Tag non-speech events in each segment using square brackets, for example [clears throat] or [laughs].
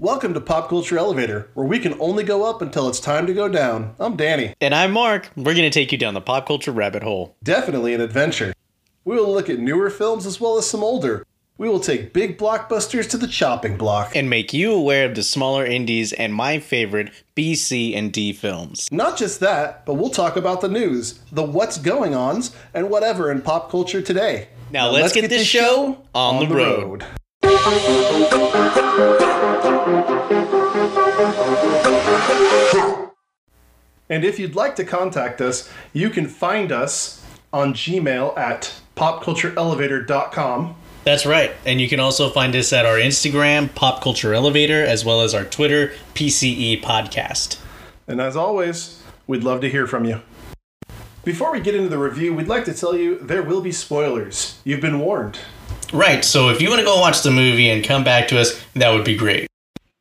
Welcome to Pop Culture Elevator, where we can only go up until it's time to go down. I'm Danny. And I'm Mark. We're going to take you down the pop culture rabbit hole. Definitely an adventure. We will look at newer films as well as some older. We will take big blockbusters to the chopping block. And make you aware of the smaller indies and my favorite B, C, and D films. Not just that, but we'll talk about the news, the what's going ons, and whatever in pop culture today. Now, let's, get, this show on, the road. And if you'd like to contact us, you can find us on Gmail at popcultureelevator.com. That's right. And you can also find us at our Instagram, Pop Culture Elevator, as well as our Twitter, PCE Podcast. And as always, we'd love to hear from you. Before we get into the review, we'd like to tell you there will be spoilers. You've been warned. Right. So if you want to go watch the movie and come back to us, that would be great.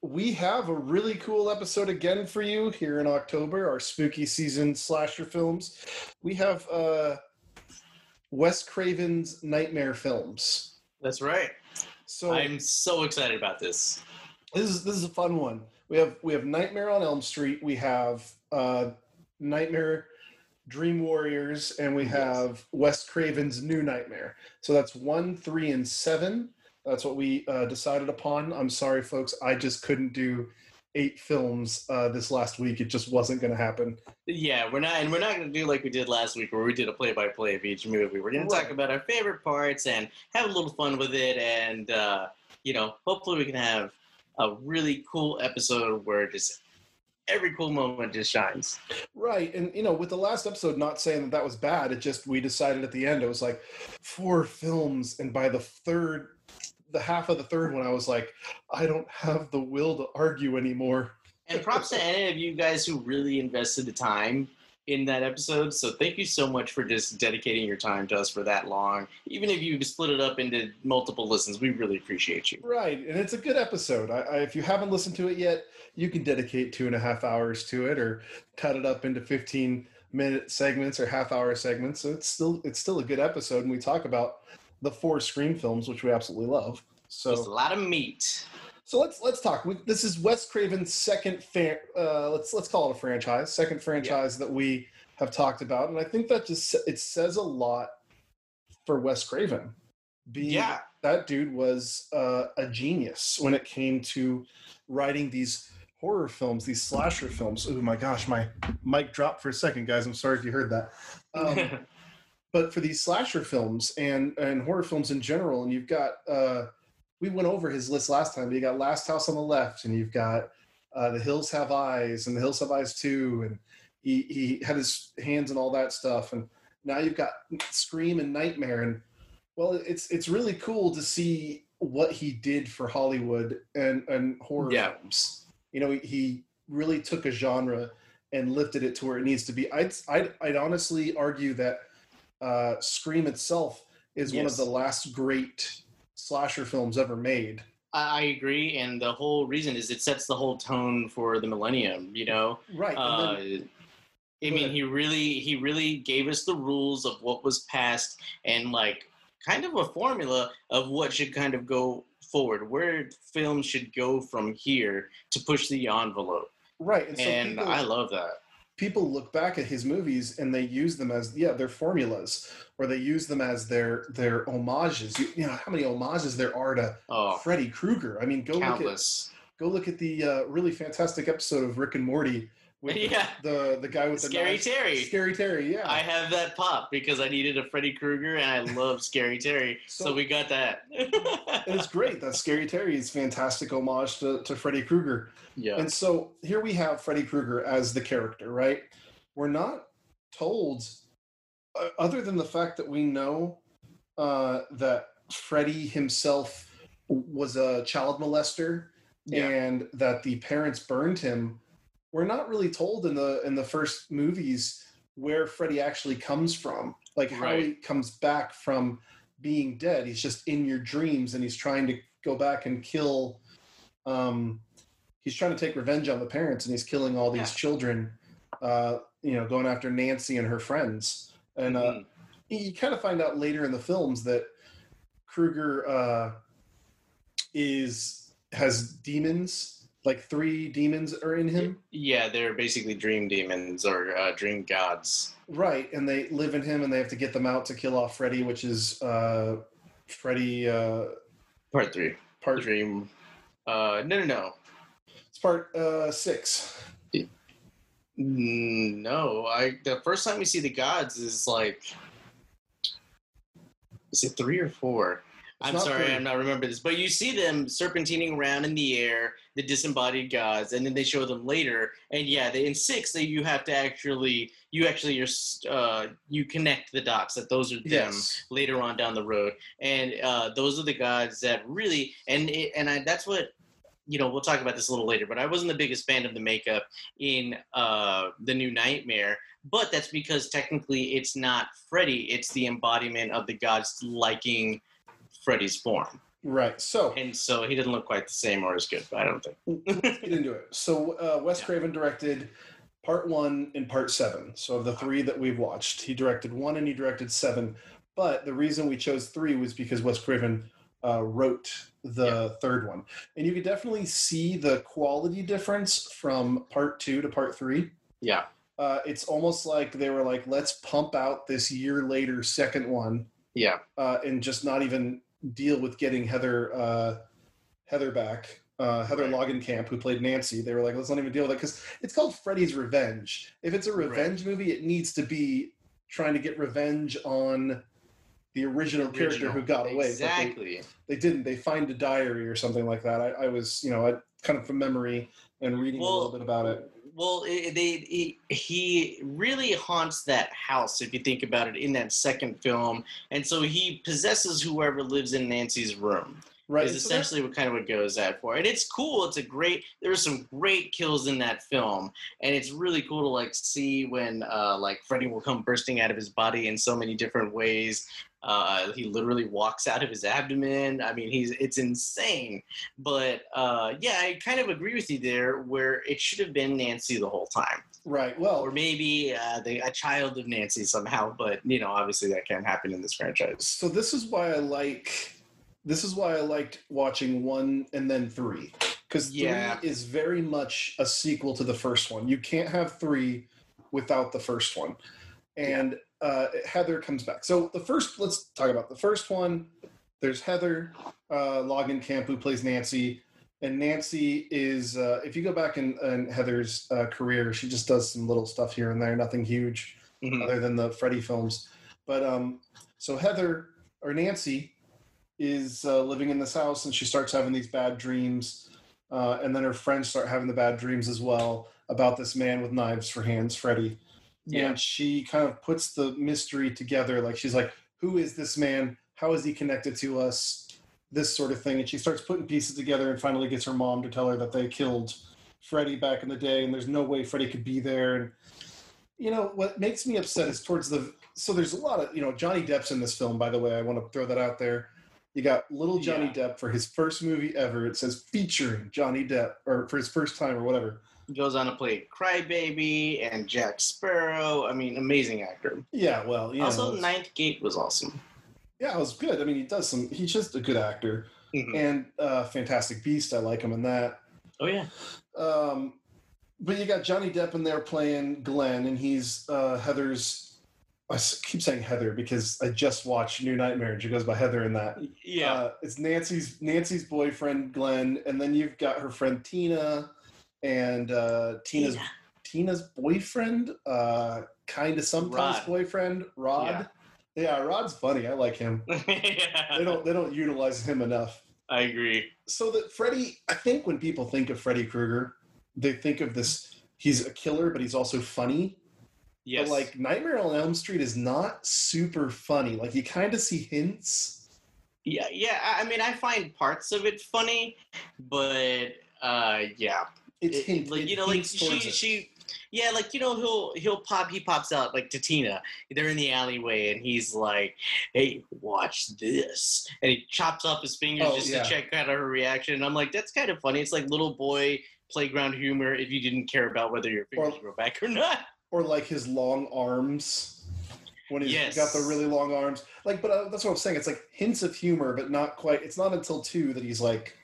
We have a really cool episode again for you here in October, our spooky season slasher films. We have uh, Wes Craven's Nightmare films. That's right. So I'm so excited about this. this is this is a fun one. We have we have Nightmare on Elm Street. We have uh, Nightmare Dream Warriors, and we have Wes Craven's New Nightmare. So that's one, three, and seven. That's what we uh, decided upon. I'm sorry, folks. I just couldn't do eight films uh, this last week. It just wasn't going to happen. Yeah, we're not, and we're not going to do like we did last week, where we did a play-by-play of each movie. We're going to talk about our favorite parts and have a little fun with it, and uh, you know, hopefully, we can have a really cool episode where just every cool moment just shines. Right. And, you know, with the last episode, not saying that that was bad, it just, we decided at the end, it was like four films. And by the third, the half of the third one, I was like, I don't have the will to argue anymore. And props to [laughs] any of you guys who really invested the time in that episode. So thank you so much for just dedicating your time to us for that long. Even if you split it up into multiple listens, we really appreciate you. Right. And it's a good episode. I, I, if you haven't listened to it yet, you can dedicate two and a half hours to it or cut it up into 15 minute segments or half hour segments. So it's still, it's still a good episode. And we talk about the four screen films, which we absolutely love. So There's a lot of meat. So let's let's talk. We, this is Wes Craven's second fa- uh, let's let's call it a franchise, second franchise that we have talked about, and I think that just it says a lot for Wes Craven. Being Yeah. that dude was uh, a genius when it came to writing these horror films, these slasher films. Oh my gosh, my mic dropped for a second, guys. I'm sorry if you heard that. Um, [laughs] but for these slasher films and and horror films in general, and you've got uh, we went over his list last time. But you got Last House on the Left, and you've got uh, The Hills Have Eyes, and The Hills Have Eyes Two, and he he had his hands and all that stuff, and now you've got Scream and Nightmare, and well, it's it's really cool to see what he did for Hollywood and and horror Yeah. films. You know, he, really took a genre and lifted it to where it needs to be. I'd I'd, I'd honestly argue that uh, Scream itself is one of the last great slasher films ever made. I agree, and the whole reason is it sets the whole tone for the millennium. You know, Right. uh, and then- I mean, he really he really gave us the rules of what was past and like kind of a formula of what should kind of go forward, where film should go from here to push the envelope. right. And, so people, I love that. People look back at his movies and they use them as yeah, their formulas, or they use them as their their homages. You, you know how many homages there are to Oh, Freddy Krueger. I mean, go look at go look at the uh, really fantastic episode of Rick and Morty with [laughs] Yeah. the, the guy with the Scary knife. Terry. Scary Terry, yeah. I have that pop because I needed a Freddy Krueger and I love Scary Terry. [laughs] So, So- we got that. it's great that Scary Terry is fantastic homage to, to Freddy Krueger. yeah. And so here we have Freddy Krueger as the character, right? We're not told, uh, other than the fact that we know uh, that Freddy himself was a child molester Yeah. and that the parents burned him. We're not really told in the in the first movies where Freddy actually comes from, like how he comes back from being dead. He's just in your dreams and he's trying to go back and kill um he's trying to take revenge on the parents and he's killing all these Yeah. children uh you know going after nancy and her friends and uh Mhm. you kind of find out later in the films that krueger uh is has demons like three demons are in him. Yeah, they're basically dream demons or uh, dream gods. Right, and they live in him, and they have to get them out to kill off Freddy, which is uh, Freddy uh, Part three. part. Dream. Uh, no, no, no. It's part uh, six. No, I. The first time we see the gods is like. Is it three or four? It's I'm sorry, three. I'm not remember this, but you see them serpentining around in the air, the disembodied gods, and then they show them later. And yeah, they, in six, that you have to actually, you actually, are, uh, you connect the dots that those are them Yes. later on down the road, and uh, those are the gods that really, and it, and I, that's what, you know, we'll talk about this a little later. But I wasn't the biggest fan of the makeup in uh, the New Nightmare, but that's because technically it's not Freddy; it's the embodiment of the gods liking Freddy's form, Right. So and so he didn't look quite the same or as good. But I don't think. let's get into it. So uh, Wes Yeah. Craven directed part one and part seven. So of the three that we've watched, he directed one and he directed seven. But the reason we chose three was because Wes Craven uh, wrote the third one, and you could definitely see the quality difference from part two to part three. Yeah, Uh, it's almost like they were like, let's pump out this year later second one yeah, uh, and just not even deal with getting Heather uh, Heather back. Uh, Heather Right. Langenkamp, who played Nancy, they were like, let's not even deal with it because it's called Freddy's Revenge. If it's a Right. revenge movie, it needs to be trying to get revenge on the original, character who got away. But they- Exactly. They, didn't. They find a diary or something like that. I, I was, you know, I kind of from memory and reading a little bit about it. Well, it, they he, he really haunts that house if you think about it in that second film, and so he possesses whoever lives in Nancy's room. Right. Is so essentially what kind of what goes at for, and it's cool. It's a great. There are some great kills in that film, and it's really cool to like see when uh, like Freddy will come bursting out of his body in so many different ways. Uh, he literally walks out of his abdomen. I mean, he's it's insane. But uh, yeah, I kind of agree with you there, where it should have been Nancy the whole time, right. Well, or maybe uh, the, a child of Nancy somehow. But you know, obviously that can't happen in this franchise. so this is why I like this is why I liked watching one and then three because three Yeah. is very much a sequel to the first one. You can't have three without the first one, and uh, Heather comes back. So the first, let's talk about the first one. There's Heather uh, Camp who plays Nancy, and Nancy is uh, if you go back in, in Heather's uh, career, she just does some little stuff here and there, nothing huge Mhm. other than the Freddy films. But um, so Heather or Nancy is uh, living in this house, and she starts having these bad dreams, uh, and then her friends start having the bad dreams as well about this man with knives for hands, Freddy. Yeah. And she kind of puts the mystery together. Like she's like, "Who is this man? How is he connected to us?" This sort of thing, and she starts putting pieces together, and finally gets her mom to tell her that they killed Freddy back in the day, and there's no way Freddy could be there. And you know what makes me upset is towards the so there's a lot of you know Johnny Depp's in this film. By the way, I want to throw that out there. You got little Johnny Yeah. Depp for his first movie ever. It says featuring Johnny Depp, or for his first time, or whatever. Goes on to play Crybaby and Jack Sparrow. I mean, amazing actor. Yeah, well, you also, know, it's- Ninth Gate was awesome. yeah, it was good. I mean, he does some. He's just a good actor, Mhm. and uh, Fantastic Beast. I like him in that. Oh yeah, Um, but you got Johnny Depp in there playing Glenn, and he's uh, Heather's. I keep saying Heather because I just watched New Nightmare, she goes by Heather in that. yeah. Uh, it's Nancy's Nancy's boyfriend Glenn, and then you've got her friend Tina, and uh, Tina's Yeah. Tina's boyfriend, uh, kind of sometimes Rod. boyfriend Rod. Yeah. Rod's funny. I like him. [laughs] yeah. They don't they don't utilize him enough. I agree. So that Freddy, I think when people think of Freddy Krueger, they think of this. He's a killer, but he's also funny. Yes. But like Nightmare on Elm Street is not super funny. Like you kind of see hints. yeah, yeah. I I mean, I find parts of it funny, but uh, yeah, It's It- hint, like it you know, like she, she, yeah, like you know, he'll he'll pop, he pops out like to Tina. They're in the alleyway, and he's like, "Hey, watch this," and he chops off his fingers Oh, just yeah. to check out her reaction. And I'm like, that's kind of funny. It's like little boy playground humor if you didn't care about whether your fingers Or- grow back or not. or like his long arms when he's Yes. got the really long arms. Like, but uh, that's what I'm saying. It's like hints of humor, but not quite. It's not until two that he's like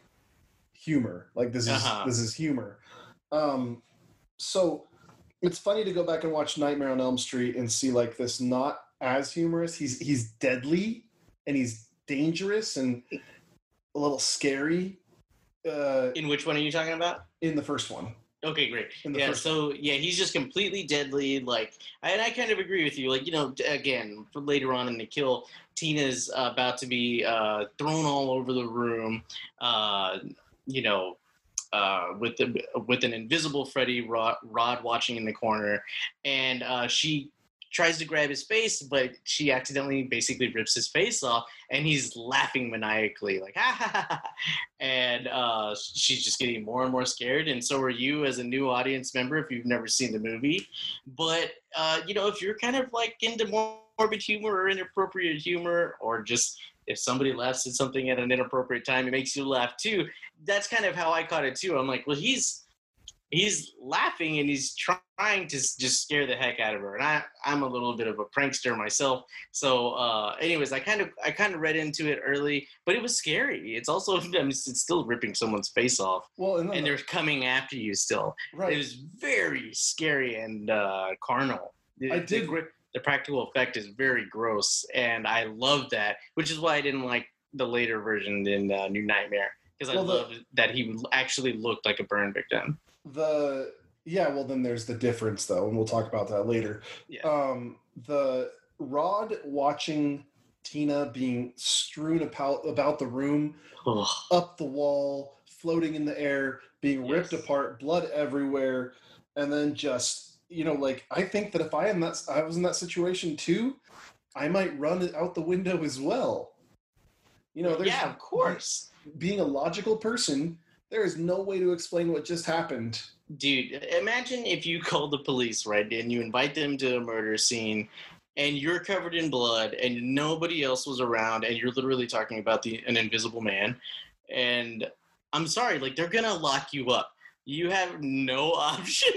humor. Like this is Uh-huh. this is humor. Um, so it's funny to go back and watch Nightmare on Elm Street and see like this not as humorous. He's he's deadly and he's dangerous and a little scary. Uh, In which one are you talking about? in the first one, Okay, great. yeah, first so yeah, he's just completely deadly. Like, and I kind of agree with you. Like, you know, again, for later on in the kill, Tina's uh, about to be uh, thrown all over the room. Uh, you know, uh, with the with an invisible Freddy Rod, Rod watching in the corner, and uh, she tries to grab his face, but she accidentally basically rips his face off, and he's laughing maniacally, like [laughs] ha ha ha, ha. and uh, she's just getting more and more scared, and so are you as a new audience member if you've never seen the movie. But uh, you know, if you're kind of like into morbid humor or inappropriate humor, or just if somebody laughs at something at an inappropriate time, it makes you laugh too. That's kind of how I caught it too. I'm like, well, he's he's laughing and he's trying to just scare the heck out of her. And i i'm a little bit of a prankster myself. So uh anyways i kind of i kind of read into it early but it was scary. It's also [laughs] I mean, it's still ripping someone's face off. Well, and, and they're coming after you still. Right. it was very scary and uh carnal. The- I the did- gr- the practical effect is very gross and i love that which is why i didn't like the later version in uh, new nightmare because i Well, the- that he actually looked like a burn victim the yeah well then there's the difference though and we'll talk about that later Yeah. um the rod watching tina being strewn about about the room Ugh. up the wall floating in the air being ripped Yes. apart blood everywhere and then just you know like i think that if i am that i was in that situation too i might run out the window as well you know there's yeah, of course, being a logical person there is no way to explain what just happened dude. Imagine if you called the police, right, and you invite them to a murder scene, and you're covered in blood, and nobody else was around, and you're literally talking about the an invisible man, and I'm sorry, like they're gonna lock you up. You have no [laughs] option.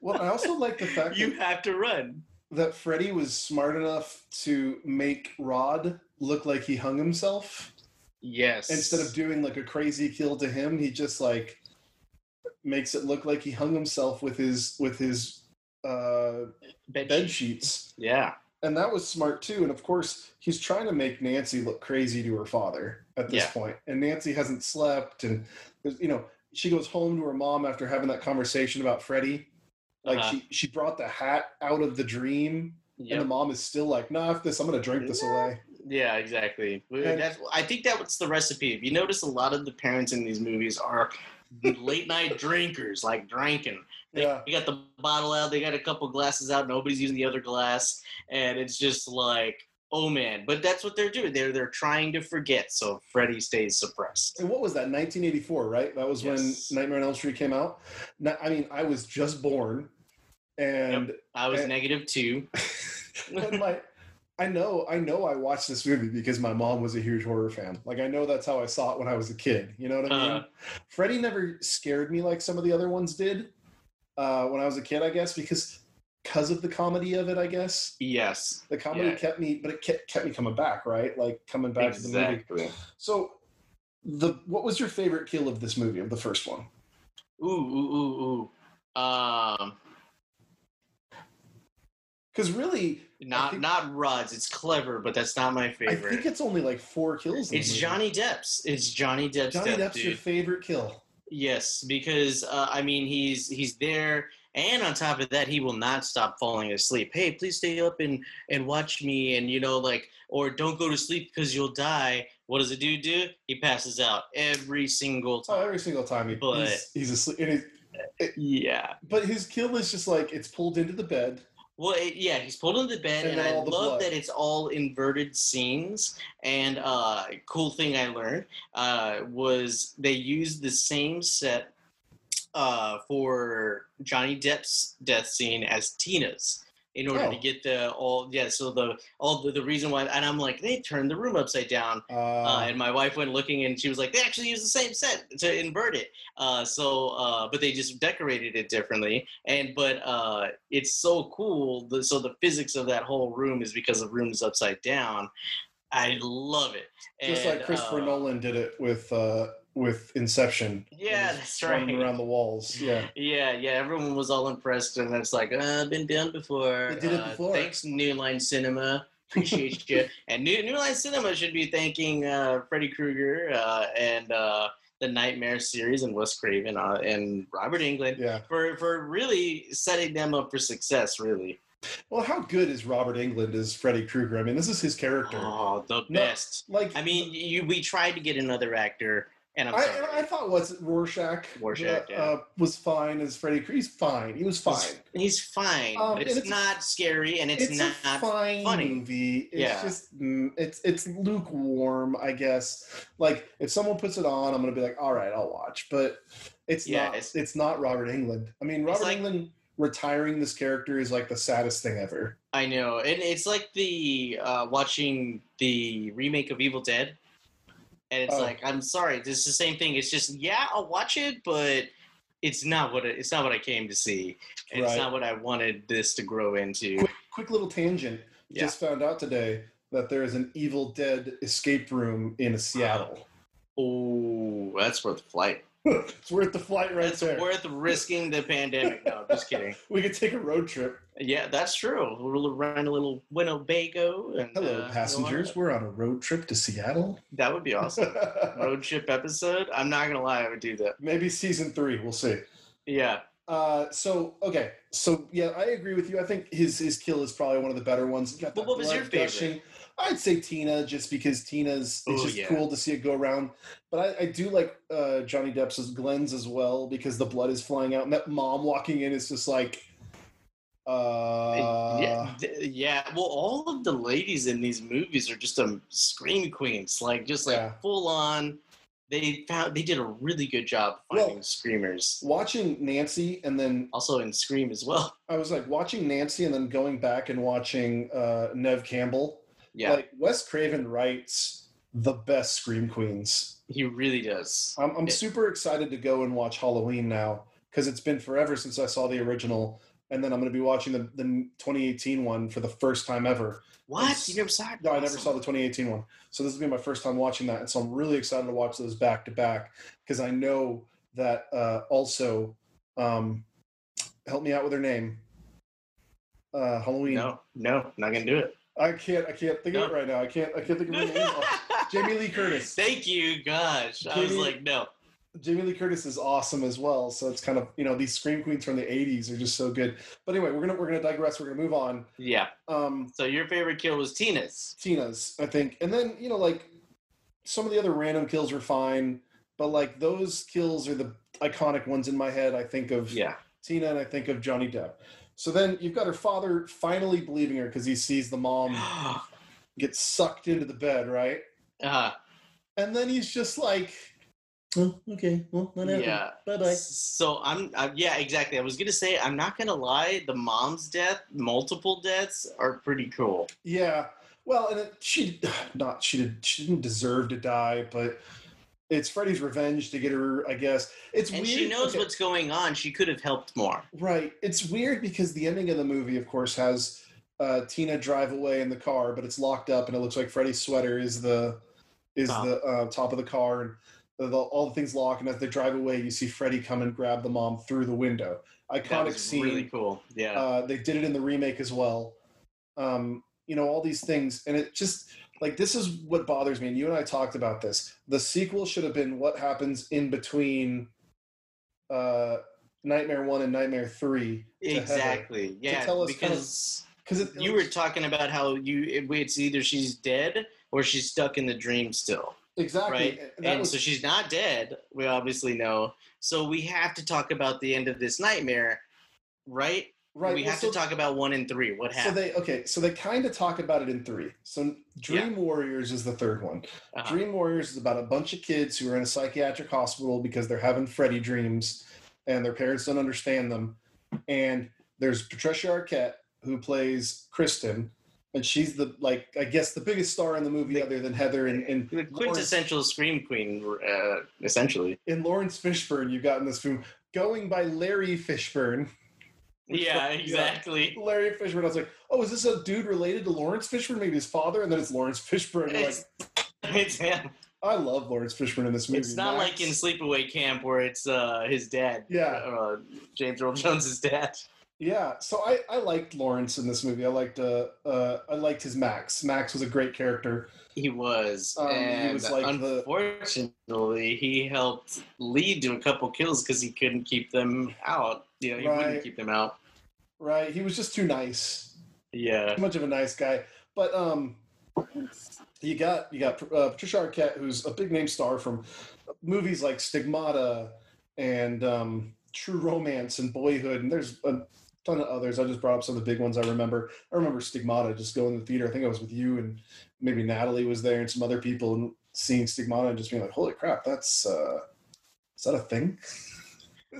Well, I also like the fact you that, have to run. that Freddy was smart enough to make Rod look like he hung himself. Yes. Instead of doing like a crazy kill to him, he just like makes it look like he hung himself with his with his uh, bed, bed sheets. Yeah. And that was smart too. And of course, he's trying to make Nancy look crazy to her father at this Yeah. point. And Nancy hasn't slept, and you know she goes home to her mom after having that conversation about Freddy. Like Uh-huh. she she brought the hat out of the dream, and the mom is still like, "Nah, if this, I'm gonna drink this away." Yeah, exactly. And- That's, I think that was the recipe. If you notice, a lot of the parents in these movies are late night drinkers, like drinking. They, Yeah. they got the bottle out, they got a couple glasses out, nobody's using the other glass, and it's just like, oh man. But that's what they're doing. They're they're trying to forget, so Freddy stays suppressed. And what was that? 1984, right? That was Yes. when Nightmare on Elm Street came out. Now, I mean, I was just born, and I was And- negative two. [laughs] and my I know I know I watched this movie because my mom was a huge horror fan. Like I know that's how I saw it when I was a kid. You know what I mean? Uh-huh. Freddy never scared me like some of the other ones did uh, when I was a kid. I guess because because of the comedy of it. I guess Yes. the comedy Yeah. kept me, but it kept, kept me coming back. Right, like coming back to the movie. So the what was your favorite kill of this movie of the first one? Ooh, ooh, ooh, ooh. Um, Because really, not think- not Rod's. It's clever, but that's not my favorite. I think it's only like four kills. It's. Johnny Depp's. It's Johnny Depp's. Johnny death, Depp's your favorite kill. Yes, because uh, I mean he's he's there, and on top of that, he will not stop falling asleep. Hey, please stay up and and watch me, and you know like, or don't go to sleep because you'll die. What does the dude do? He passes out every single Oh, time. every single time he, But- he's, he's asleep. And he, yeah. but his kill is just like it's pulled into the bed. Well, it, yeah, he's pulled into bed, And and, I love blood. that it's all inverted scenes. And uh, cool thing I learned uh, was they used the same set uh, for Johnny Depp's death scene as Tina's in order Oh. to get the all yeah. So the all the, the reason why, and I'm like, they turned the room upside down. Uh, Uh, and my wife went looking and she was like, they actually used the same set to invert it. Uh, so, uh, but they just decorated it differently. And, but uh, it's so cool. The, so the physics of that whole room is because the room is upside down. I love it. just And, like Christopher uh, Nolan did it with uh, with Inception. Yeah, that's right. around the walls. Yeah. Yeah, yeah, everyone was all impressed, and it's like, uh, been done before. They did it Uh, before. Thanks, New Line Cinema. Appreciate you. [laughs] And New New Line Cinema should be thanking uh, Freddy Krueger uh, and uh, the Nightmare series and Wes Craven uh, and Robert Englund Yeah. for for really setting them up for success. Really, Well, how good is Robert Englund as Freddy Krueger? I mean, this is his character. oh, the No, best. Like, I mean, you we tried to get another actor, and I'm I, sorry. I thought was Rorschach, Rorschach, uh, yeah. uh, was fine as Freddy Krueger. He's fine. He was fine. He's, he's fine, Um, but it's, it's- not scary, and it's, It's, not. a fine funny. movie. It's Yeah. just mm, it's it's lukewarm, I guess. Like if someone puts it on, I'm gonna be like, all right, I'll watch. But it's Yeah, not. it's- It's, not Robert Englund. I mean, Robert like- Englund retiring this character is like the saddest thing ever. I know, and it's like the uh, watching the remake of Evil Dead, and it's Oh. like I'm sorry, this is the same thing. It's just yeah, I'll watch it, but it's not what it, it's not what I came to see, and it's not what I wanted this to grow into. Quick, quick little tangent. Yeah. Just found out today that there is an Evil Dead escape room in Seattle. Oh, that's worth the flight. It's worth the flight right That's there. worth risking the pandemic. No, just kidding. [laughs] we could take a road trip. Yeah, that's true. We'll run a little Winnebago. And, Hello, uh, passengers. We're on a road trip to Seattle. That would be awesome. [laughs] Road trip episode. I'm not gonna lie, I would do that. Maybe season three. We'll see. Yeah. Uh, so okay, so yeah, I agree with you. I think his his kill is probably one of the better ones. Got But what was your favorite? gushing. I'd say Tina, just because Tina's it's Oh, just yeah. cool to see it go around. But I, I do like uh, Johnny Depp's as Glenn's as well because the blood is flying out, and that mom walking in is just like, uh, yeah, th- yeah. Well, all of the ladies in these movies are just um scream queens, like just like Yeah. full on. They found they did a really good job Well- finding screamers. watching Nancy, and then Also in Scream as well. I was like watching Nancy, and then going back and watching uh, Neve Campbell. Yeah, Like Wes Craven writes the best scream queens. he really does. I'm, I'm Yeah. super excited to go and watch Halloween now because it's been forever since I saw the original, and then I'm going to be watching the, the 2018 one for the first time ever. What It's- you never saw it? No, I never saw the 2018 one, so this will be my first time watching that, and so I'm really excited to watch those back to back because I know that uh, also um, help me out with her name. Uh, Halloween. No, no, not gonna do it. I can't. I can't think of it right now. I can't. I can't think of her name. [laughs] Jamie Lee Curtis. Thank you. Gosh, I was like, no. Jamie Lee Curtis is awesome as well. So it's kind of you know these scream queens from the '80s are just so good. But anyway, we're gonna we're gonna digress. We're gonna move on. Yeah. Um, So your favorite kill was Tina's. Tina's, I think, and then you know like some of the other random kills were fine, but like those kills are the iconic ones in my head. I think of Yeah. Tina and I think of Johnny Depp. So then you've got her father finally believing her because he sees the mom [gasps] get sucked into the bed, right? uh, And then he's just like, oh, okay, well, whatever. yeah. Bye bye. So I'm, uh, yeah, exactly. I was gonna say, I'm not gonna lie. The mom's death, multiple deaths, are pretty cool. Yeah. Well, and it, she [sighs] not she did she didn't deserve to die, but it's Freddy's revenge to get her. I guess it's And weird. she knows okay, what's going on. She could have helped more. right. It's weird because the ending of the movie, of course, has uh, Tina drive away in the car, but it's locked up, and it looks like Freddy's sweater is the is Top. the uh, top of the car, and the, the, all the things lock. And as they drive away, you see Freddy come and grab the mom through the window. Iconic scene. really cool. Yeah. Uh, they did it in the remake as well. Um, you know, all these things. And it just, like, this is what bothers me. And you and I talked about this. The sequel should have been what happens in between uh, Nightmare 1 and Nightmare 3. to Heather. exactly. Yeah. tell us kind of- because Because you were talking about how you it, it's either she's dead or she's stuck in the dream still. exactly. right? and and was, so she's not dead. We obviously know. So we have to talk about the end of this nightmare, right? Right. we have so- to talk about one and three. What happened? So they okay, so they kind of talk about it in three. So Dream Warriors is the third one. Uh-huh. Dream Warriors is about a bunch of kids who are in a psychiatric hospital because they're having Freddy dreams and their parents don't understand them. And there's Patricia Arquette who plays Kristen, and she's the like I guess the biggest star in the movie The- other than Heather and, and the Lawrence, quintessential scream queen, uh, essentially. in Laurence Fishburne you got in this film going by Larry Fishburne. [laughs] Yeah, exactly. Larry Fishburne. I was like, oh, is this a dude related to Laurence Fishburne? Maybe his father, and then it's Laurence Fishburne. You're like, It's, [laughs] it's him. I love Laurence Fishburne in this movie. It's not Max- like in Sleepaway Camp where it's uh, his dad. Yeah. Uh, James Earl Jones's dad. Yeah, so I, I liked Laurence in this movie. I liked uh, uh I liked his Max. Max was a great character. He was, Um, he and was like the- unfortunately, he helped lead to a couple kills because he couldn't keep them out. You know, he Right. wouldn't keep them out. Right? He was just too nice. Yeah, Too much of a nice guy. But um you got you got uh, Patricia Arquette, who's a big name star from movies like Stigmata and um, True Romance and Boyhood, and there's a ton of others. I just brought up some of the big ones I remember. I remember Stigmata just going to the theater. I think I was with you and maybe Natalie was there and some other people and seeing Stigmata and just being like, "Holy crap, that's uh, is that a thing?"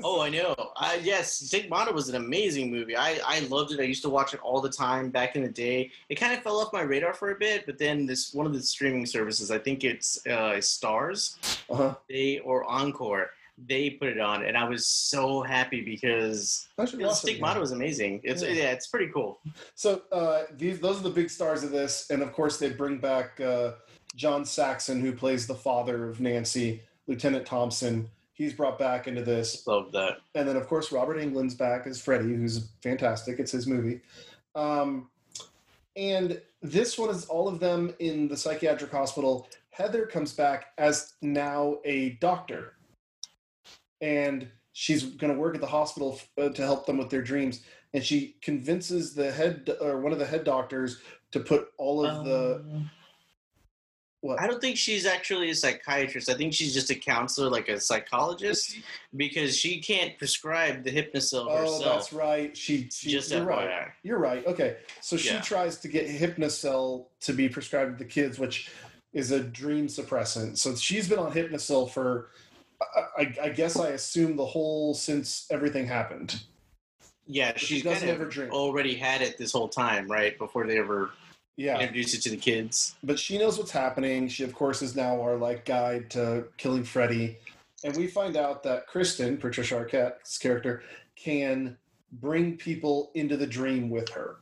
Oh, I know. I yes, Stigmata was an amazing movie. I I loved it. I used to watch it all the time back in the day. It kind of fell off my radar for a bit, but then this one of the streaming services, I think it's uh, Starz, Uh huh. they or Encore, they put it on, and I was so happy because you know, Stigmata again. was amazing. It's Yeah. yeah. it's pretty cool. So uh, these those are the big stars of this, and of course they bring back uh, John Saxon, who plays the father of Nancy, Lieutenant Thompson. He's brought back into this, Love that. and then of course Robert Englund's back as Freddy, who's fantastic. It's his movie, um, and this one is all of them in the psychiatric hospital. Heather comes back as now a doctor, and she's going to work at the hospital uh, to help them with their dreams. And she convinces the head or one of the head doctors to put all of the Um, what? I don't think she's actually a psychiatrist. I think she's just a counselor, like a psychologist, because she can't prescribe the Hypnocil Oh, herself. that's right. She, she Just you're FYI. right. You're right. Okay, so she Yeah. tries to get Hypnocil to be prescribed to the kids, which is a dream suppressant. So she's been on Hypnocil for, I, I, guess I assume the whole since everything happened. Yeah, she she's doesn't kind ever drink. already had it this whole time, right? Before they ever Yeah, introduce it to the kids. but she knows what's happening. She, of course, is now our like guide to killing Freddy, and we find out that Kristen, Patricia Arquette's character, can bring people into the dream with her.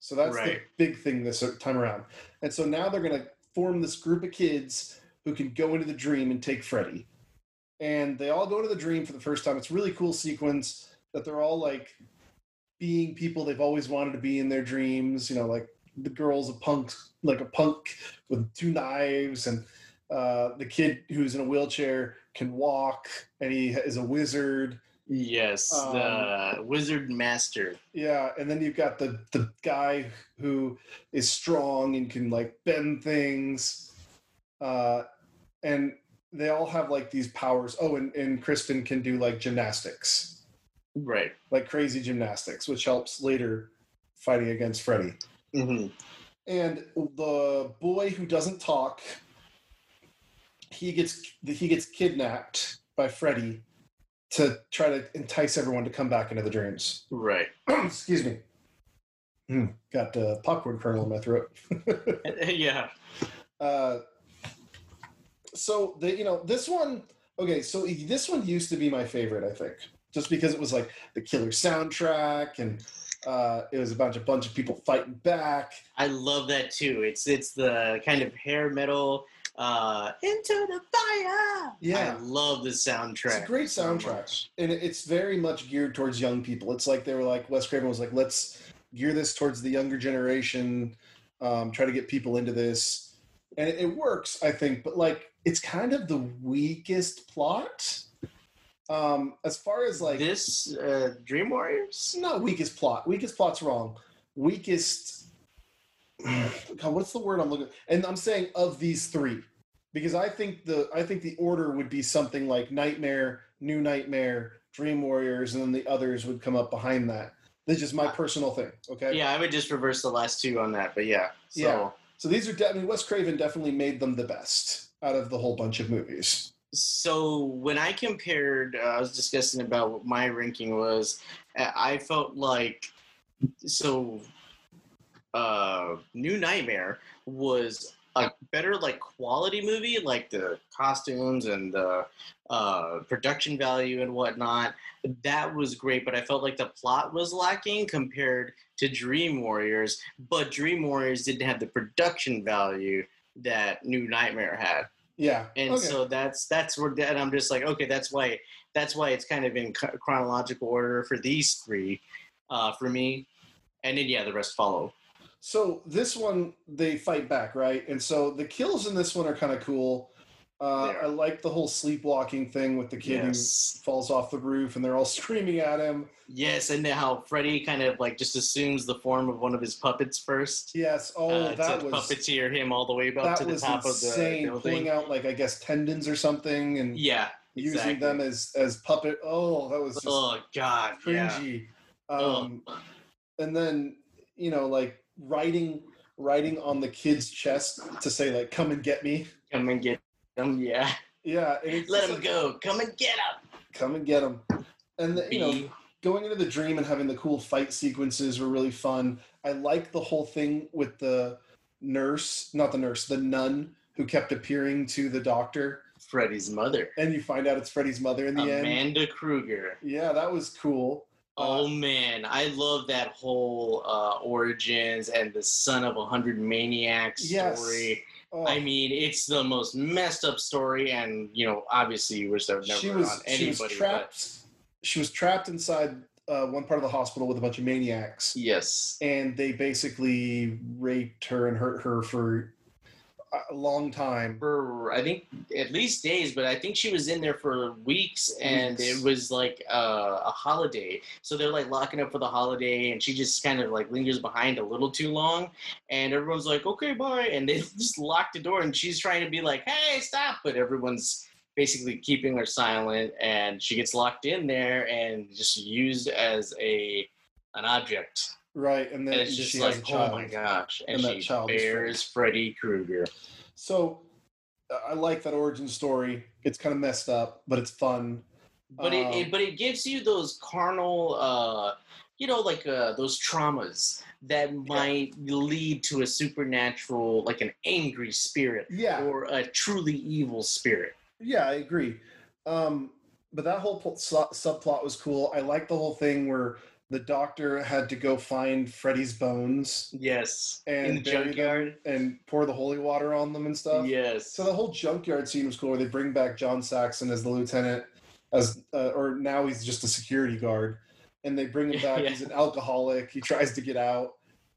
So that's Right. the big thing this time around. And so now they're going to form this group of kids who can go into the dream and take Freddy. And they all go into the dream for the first time. It's a really cool sequence that they're all like being people they've always wanted to be in their dreams. You know, like the girl's a punk, like a punk with two knives, and uh, the kid who's in a wheelchair can walk, and he is a wizard. Yes, Um, the Wizard Master. Yeah, and then you've got the the guy who is strong and can like bend things, uh, and they all have like these powers. Oh, and, and Kristen can do like gymnastics, Right. like crazy gymnastics, which helps later fighting against Freddy. Hmm And the boy who doesn't talk, he gets he gets kidnapped by Freddy to try to entice everyone to come back into the dreams. Right. [clears throat] Excuse me. Hmm, got uh, popcorn kernel in my throat. [laughs] [laughs] yeah. uh, so the you know this one okay so this one used to be my favorite i think just because it was like the killer soundtrack and uh, it was a bunch of bunch of people fighting back I love that too. It's it's the kind of hair metal uh into the fire. Yeah. I love the soundtrack. It's a great soundtrack. much. and it's very much geared towards young people it's like they were like wes craven was like let's gear this towards the younger generation um, try to get people into this and it, it works i think but like it's kind of the weakest plot um, as far as like this uh, Dream Warriors. Not weakest plot. Weakest plot's wrong. Weakest. God, what's the word I'm looking? And I'm saying of these three, because I think the I think the order would be something like Nightmare, New Nightmare, Dream Warriors, and then the others would come up behind that. That's just my personal thing. Okay. Yeah, I would just reverse the last two on that, but yeah. So Yeah. So these are definitely Wes Craven definitely made them the best out of the whole bunch of movies. So when I compared, uh, I was discussing about what my ranking was. I felt like so. Uh, New Nightmare was a better like quality movie, like the costumes and the uh, production value and whatnot. That was great, but I felt like the plot was lacking compared to Dream Warriors. But Dream Warriors didn't have the production value that New Nightmare had. Yeah. And okay. so that's that's where and I'm just like, okay, that's why that's why it's kind of in chronological order for these three, uh, for me, and then yeah, the rest follow. So this one they fight back, right? And so the kills in this one are kind of cool. Uh, I like the whole sleepwalking thing with the kid Yes. who falls off the roof and they're all [laughs] screaming at him. Yes, and how Freddy kind of like just assumes the form of one of his puppets first. Yes. Oh, uh, that to was puppeteer him all the way up to the top insane. of the Pulling out like I guess tendons or something and Yeah, using exactly. them as as puppet. Oh, that was just Oh God, yeah. cringy. Oh. Um, and then you know like writing writing on the kid's chest to say like come and get me. Come and get them. Yeah, Yeah. Let him like, go. Come and get him. Come and get him. And the, you know going into the dream and having the cool fight sequences were really fun. I like the whole thing with the nurse, not the nurse, the nun who kept appearing to the doctor, Freddy's mother, and you find out it's Freddy's mother in the end. Amanda Krueger. Yeah, that was cool. Oh Uh, man, I love that whole uh, origins and the son of a hundred maniacs Yes. story. Oh, I mean, it's the most messed up story, and you know, obviously, you wish that would never she on was anybody. she was but trapped. She was trapped inside uh, one part of the hospital with a bunch of maniacs, yes, and they basically raped her and hurt her for a long time. for I think at least days, but I think she was in there for weeks, and Weeks. it was like uh, a holiday. So they're like locking up for the holiday, and she just kind of like lingers behind a little too long, and everyone's like, "Okay, bye," and they [laughs] just lock the door, and she's trying to be like, "Hey, stop!" but everyone's basically keeping her silent, and she gets locked in there and just used as a an object. Right, and then And it's just she has like, oh my gosh! And, And that she child is bears Freddy Krueger. So uh, I like that origin story. It's kind of messed up, but it's fun. but it, Um, it but it gives you those carnal uh you know like uh those traumas that might lead to a supernatural like an angry spirit Yeah, or a truly evil spirit yeah, I agree. Um, but that whole pl- su- subplot was cool. I like the whole thing where the doctor had to go find Freddy's bones yes And in the junkyard and pour the holy water on them and stuff. yes So the whole junkyard scene was cool. Where they bring back John Saxon as the lieutenant, as uh, or now he's just a security guard, and they bring him [laughs] back. Yeah. He's an alcoholic. He tries to get out.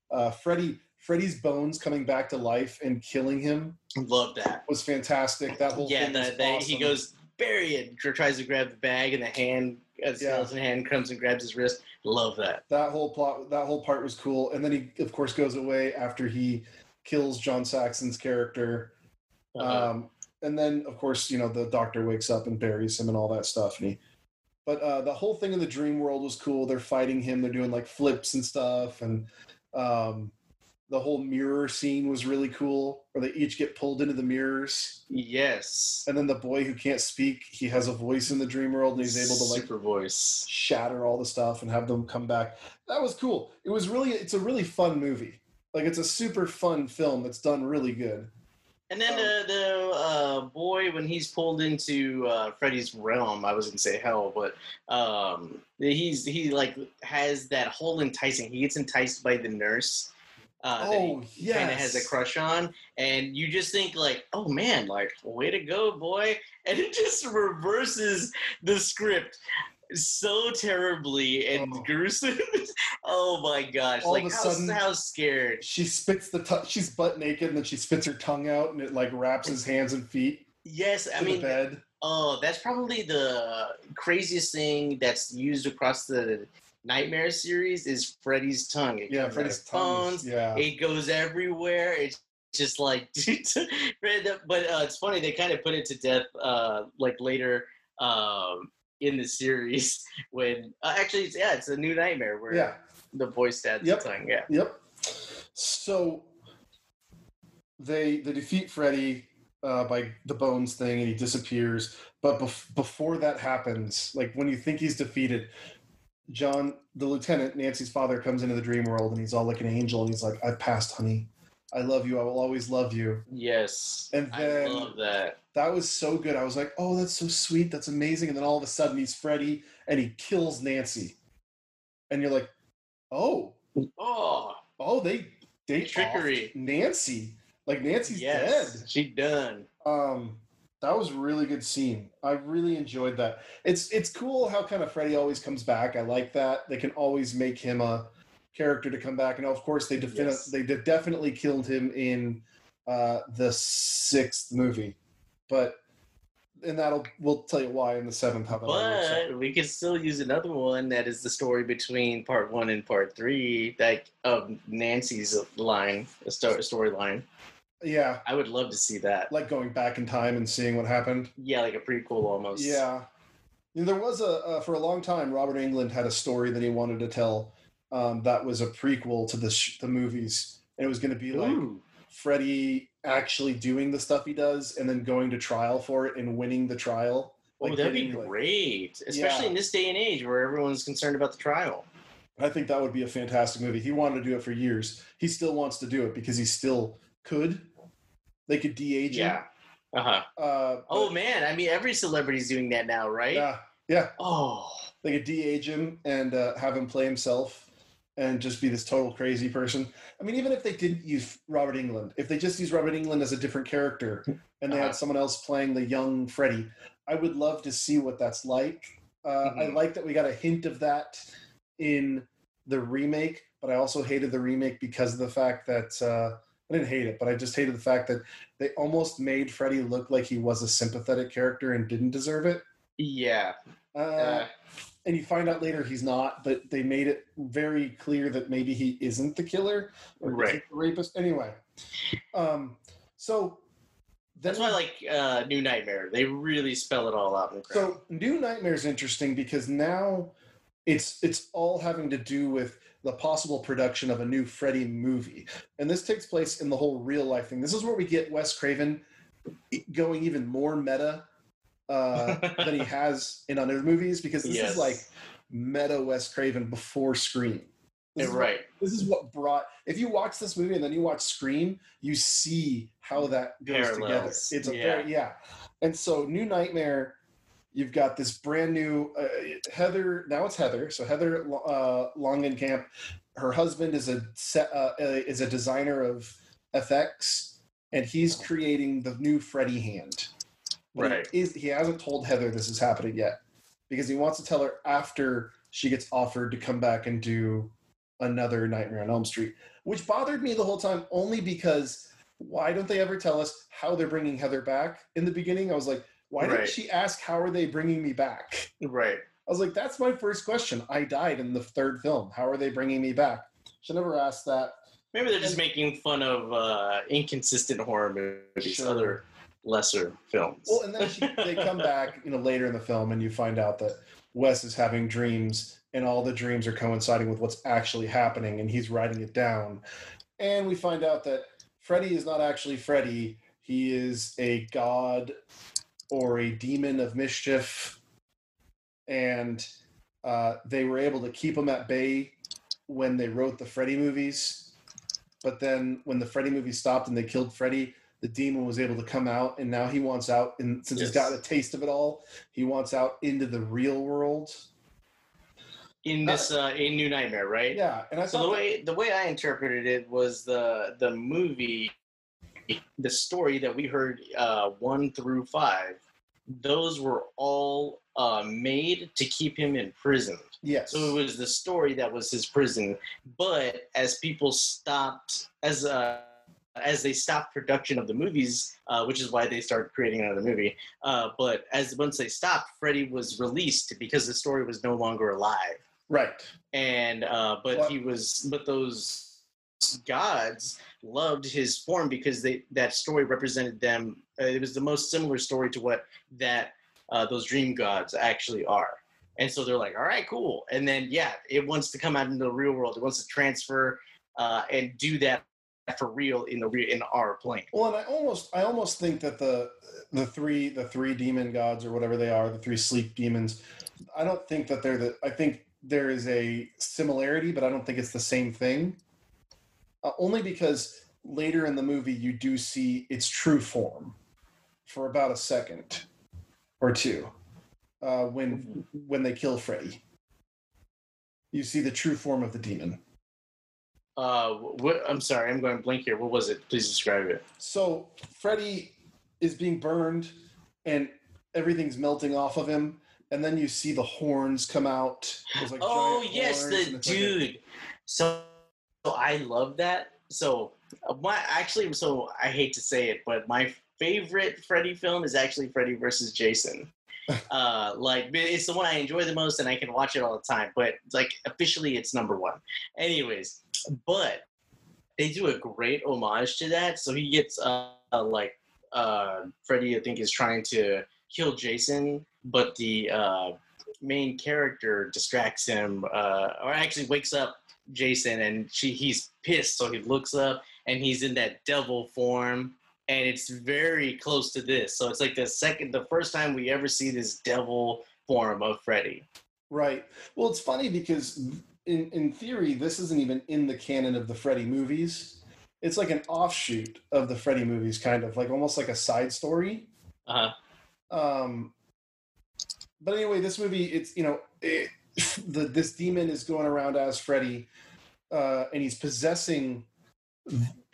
Uh, Freddy, Freddy's bones coming back to life and killing him love that was fantastic. That whole yeah thing was the, the, he goes bury it tries to grab the bag and the hand a skeleton hand comes and grabs his wrist love that That whole plot, that whole part was cool. And then he, of course, goes away after he kills John Saxon's character. Uh, Um, and then, of course, you know, the doctor wakes up and buries him and all that stuff. And he, but uh, the whole thing in the dream world was cool. They're fighting him. They're doing like flips and stuff. And um, the whole mirror scene was really cool, where they each get pulled into the mirrors. yes And then the boy who can't speak, he has a voice in the dream world, and he's able to like super voice shatter all the stuff and have them come back. That was cool. It was really, it's a really fun movie. Like it's a super fun film that's done really good. And then Um, the the uh, boy when he's pulled into uh, Freddy's realm, I was gonna say hell, but um, he's he like has that whole enticing. He gets enticed by the nurse. Uh, that oh he yes, kind of has a crush on, and you just think like, oh man, like way to go, boy! And it just reverses the script so terribly and Oh. gruesome. [laughs] oh my gosh! All like of a how, sudden- how scared. she spits the tongue. She's butt naked, and then she spits her tongue out, and it like wraps his hands and feet Yes, I mean bed. Oh, that's probably the craziest thing that's used across the Nightmare series is Freddy's tongue. It Yeah, Freddy's of tongue. phones. is- Yeah, It goes everywhere. It's just like, [laughs] but uh, it's funny they kind of put it to death uh, like later um, in the series [laughs] when uh, actually it's, yeah it's a new nightmare where yeah, the boy stabs Yep. the tongue. Yeah. yep. So they they defeat Freddy uh, by the bones thing, and he disappears. But bef- before that happens, like when you think he's defeated, John, the lieutenant, Nancy's father, comes into the dream world, and he's all like an angel, and he's like, "I've passed, honey. I love you. I will always love you." Yes. And I then- love that. That was so good. I was like, "Oh, that's so sweet. That's amazing." And then all of a sudden, he's Freddy, and he kills Nancy, and you're like, "Oh, Oh, oh, they they Trickery. Nancy." Like Nancy's yes, dead. she done. Um, that was a really good scene. I really enjoyed that. It's it's cool how kind of Freddy always comes back. I like that. They can always make him a character to come back. And of course, they defini- Yes. they de- definitely killed him in uh, the sixth movie, but and that'll we'll tell you why in the seventh. How that all works out. But we can still use another one that is the story between part one and part three, like of Nancy's line, a sto- storyline. Yeah, I would love to see that. like going back in time and seeing what happened. Yeah, like a prequel almost. Yeah. And there was a, uh, for a long time, Robert Englund had a story that he wanted to tell um, that was a prequel to the, sh- the movies. And it was going to be like Ooh. Freddy actually doing the stuff he does and then going to trial for it and winning the trial. Oh, that'd be like- great, especially Yeah. in this day and age where everyone's concerned about the trial. I think that would be a fantastic movie. He wanted to do it for years. He still wants to do it because he still could. They could de-age him. Yeah. Uh huh. Uh, Oh man, I mean everybody's doing that now, right? yeah, yeah. Oh, They could de-age him and uh, have him play himself and just be this total crazy person. I mean, even if they didn't use Robert Englund, if they just used Robert Englund as a different character and they Uh-huh. had someone else playing the young Freddy, I would love to see what that's like. Uh, I Mhm. like that we got a hint of that in the remake, but I also hated the remake because of the fact that uh, I didn't hate it, but I just hated the fact that they almost made Freddy look like he was a sympathetic character and didn't deserve it. yeah. Uh, Uh, and you find out later he's not, but they made it very clear that maybe he isn't the killer or Right. the rapist. Anyway, um, so that's why I like uh, New Nightmare. They really spell it all out in the crap. so New Nightmare is interesting because now it's it's all having to do with the possible production of a new Freddy movie, and this takes place in the whole real life thing. This is where we get Wes Craven going even more meta uh, [laughs] than he has in other movies because this Yes. is like meta Wes Craven before Scream. This is what- right. this is what brought. If you watch this movie and then you watch Scream, you see how that goes together. It's a yeah. very yeah. And so, New Nightmare, you've got this brand new uh, Heather. Now it's Heather. So Heather uh, Langenkamp. Her husband is a set, uh, is a designer of FX, and he's creating the new Freddy hand. But he Right. Is he hasn't told Heather this is happening yet because he wants to tell her after she gets offered to come back and do another Nightmare on Elm Street, which bothered me the whole time only because why don't they ever tell us how they're bringing Heather back? In the beginning, I was like, why didn't she ask how are they bringing me back? Right. I was like, that's my first question. I died in the third film. How are they bringing me back? She never asked that. Maybe they're just making fun of uh, inconsistent horror movies, Sure. other lesser films. Well, and then she, they come [laughs] back, you know, later in the film, and you find out that Wes is having dreams, and all the dreams are coinciding with what's actually happening, and he's writing it down. And we find out that Freddy is not actually Freddy; he is a god or a demon of mischief, and uh, they were able to keep him at bay when they wrote the Freddy movies. But then, when the Freddy movie stopped and they killed Freddy, the demon was able to come out and now he wants out and since he's got a taste of it all he wants out into the real world in this uh, in New Nightmare, right? yeah and i So the that- way the way I interpreted it was the the movie, the story that we heard uh, one through five. Those were all uh, made to keep him imprisoned. yes So it was the story that was his prison. But as people stopped, as uh, as they stopped production of the movies, uh, which is why they started creating another movie. Uh, but as once they stopped, Freddy was released because the story was no longer alive right and uh, but What- he was but those gods loved his form because they that story represented them uh, it was the most similar story to what that uh, those dream gods actually are. And so they're like all right cool. And then yeah it wants to come out into the real world. It wants to transfer uh, and do that for real in the real in our plane. Well and i almost i almost think that the the three the three demon gods or whatever they are the three sleep demons i don't think that they're the i think there is a similarity but i don't think it's the same thing uh, only because later in the movie you do see its true form for about a second or two uh, when when they kill Freddy. You see the true form of the demon. Uh, what, I'm sorry, I'm going to blink here. What was it? Please describe it. So Freddy is being burned, and everything's melting off of him, and then you see the horns come out. Like, oh yes, the and it's like a- dude. So, so I love that. So uh, my actually, so I hate to say it, but my favorite Freddy film is actually Freddy versus Jason. [laughs] uh, like it's the one I enjoy the most, and I can watch it all the time. But like officially, it's number one. Anyways, but they do a great homage to that. So he gets uh, uh like uh Freddy, I think, is trying to kill Jason, but the uh main character distracts him, uh, or actually wakes up Jason, and she he's pissed, so he looks up and he's in that devil form, and it's very close to this. So it's like the second, the first time we ever see this devil form of Freddy. Right. Well, it's funny because in in theory, this isn't even in the canon of the Freddy movies. It's like an offshoot of the Freddy movies, kind of like almost like a side story. Uh huh. Um, but anyway, this movie, it's you know, it, [laughs] the this demon is going around as Freddy, uh, and he's possessing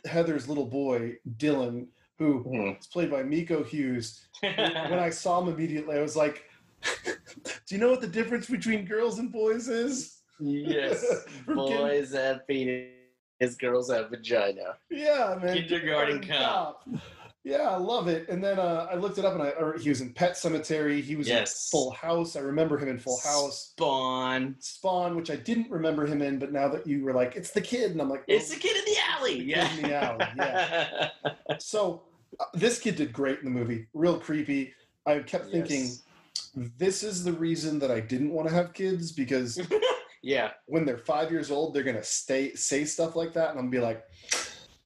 Heather's little boy Dylan, who huh. is played by Miko Hughes. [laughs] when I saw him immediately, I was like, [laughs] "Do you know what the difference between girls and boys is?" yes, boys have penis, girls have vagina. yeah, man. Kindergarten cop. Yeah, I love it. And then uh, I looked it up, and I or he was in Pet Sematary. He was Yes. in Full House. I remember him in Full House. Spawn. Spawn, which I didn't remember him in, but now that you were like, "It's the kid," and I'm like, It's "Oh." the kid in the alley. The Yeah. in the alley, yeah. [laughs] So uh, this kid did great in the movie. Real creepy. I kept thinking, Yes. this is the reason that I didn't want to have kids because [laughs] yeah. when they're five years old, they're gonna stay say stuff like that, and I'm gonna be like,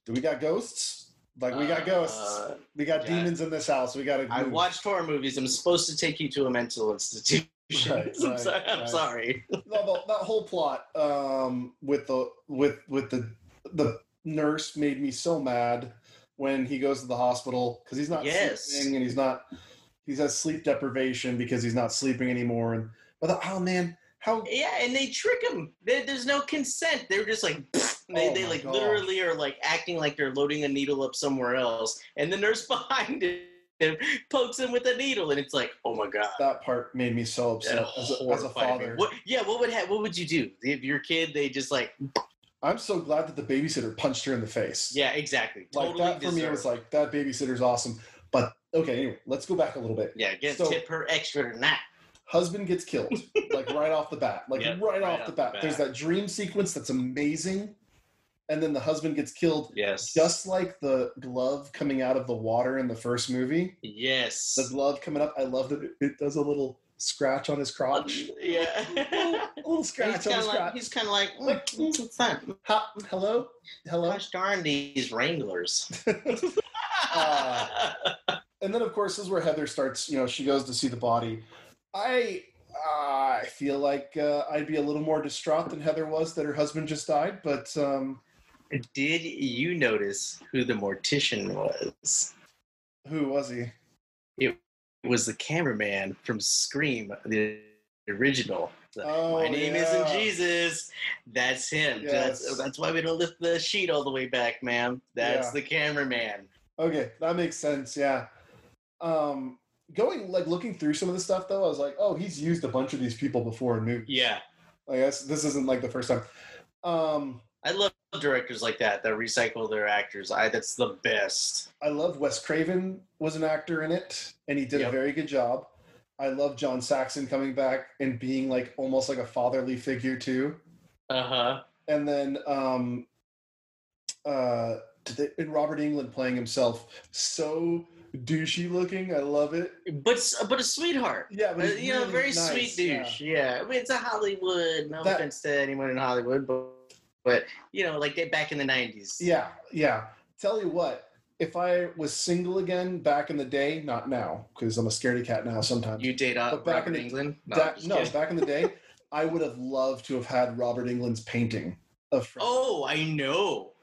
"Do we got ghosts? Like we got ghosts. Uh, We got yeah. demons in this house. We got to." I watched horror movies. I'm supposed to take you to a mental institution. Right, [laughs] I'm, right, sorry, I'm right. sorry. no, the, that whole plot um, with the with with the the nurse made me so mad when he goes to the hospital because he's not Yes. sleeping and he's not he has sleep deprivation because he's not sleeping anymore and but the, oh man how Yeah, and they trick him. There, there's no consent. They're just like, they, Oh they like God. literally are like acting like they're loading a needle up somewhere else, and the nurse [laughs] behind him pokes him with a needle, and it's like, oh my god. that part made me so upset as a, as a father. What? Yeah. What would ha- What would you do if your kid? They just like. I'm so glad that the babysitter punched her in the face. Yeah. Exactly. like Totally. that for me it was like that babysitter's awesome. But okay, anyway, let's go back a little bit. Yeah. Get so- tip her extra than that. husband gets killed like right off the bat like [laughs] Yep, right, right off, off the the bat. bat. there's that dream sequence that's amazing and then the husband gets killed Yes. just like the glove coming out of the water in the first movie Yes. the glove coming up i love that it, it does a little scratch on his crotch [laughs] Yeah. a little scratch on his like crotch he's kind of like Like, "Mm, what's that? Ha, hello hello Gosh darn these Wranglers. [laughs] [laughs] Uh, and then of course this is where heather starts you know she goes to see the body i i feel like uh, i'd be a little more distraught than heather was that her husband just died but um Did you notice who the mortician was? who was he It was the cameraman from Scream, the original. The, Oh, My name yeah. isn't Jesus. That's him. That's, Yes. that's why we don't lift the sheet all the way back, ma'am. That's Yeah. the cameraman. okay that makes sense yeah um going like looking through some of the stuff though i was like oh he's used a bunch of these people before in movies Yeah. i guess this isn't like the first time um I love directors like that that recycle their actors. I that's the best. I love Wes Craven was an actor in it, and he did a very good job. I love John Saxon coming back and being like almost like a fatherly figure too. Uh huh. And then um uh did they, and Robert Englund playing himself so douchey looking. I love it. But but a sweetheart. Yeah, Uh, but he's you know, very nice, sweet yeah. douche. Yeah. I mean, it's a Hollywood. No That- offense to anyone in Hollywood, but but you know, like back in the '90s. Yeah, yeah. Tell you what, if I was single again back in the day, not now, because I'm a scaredy cat now sometimes. You date uh, But back Robert in the- Englund? No, That- no, back in the day, [laughs] I would have loved to have had Robert Englund's painting of Freddy. Oh, I know.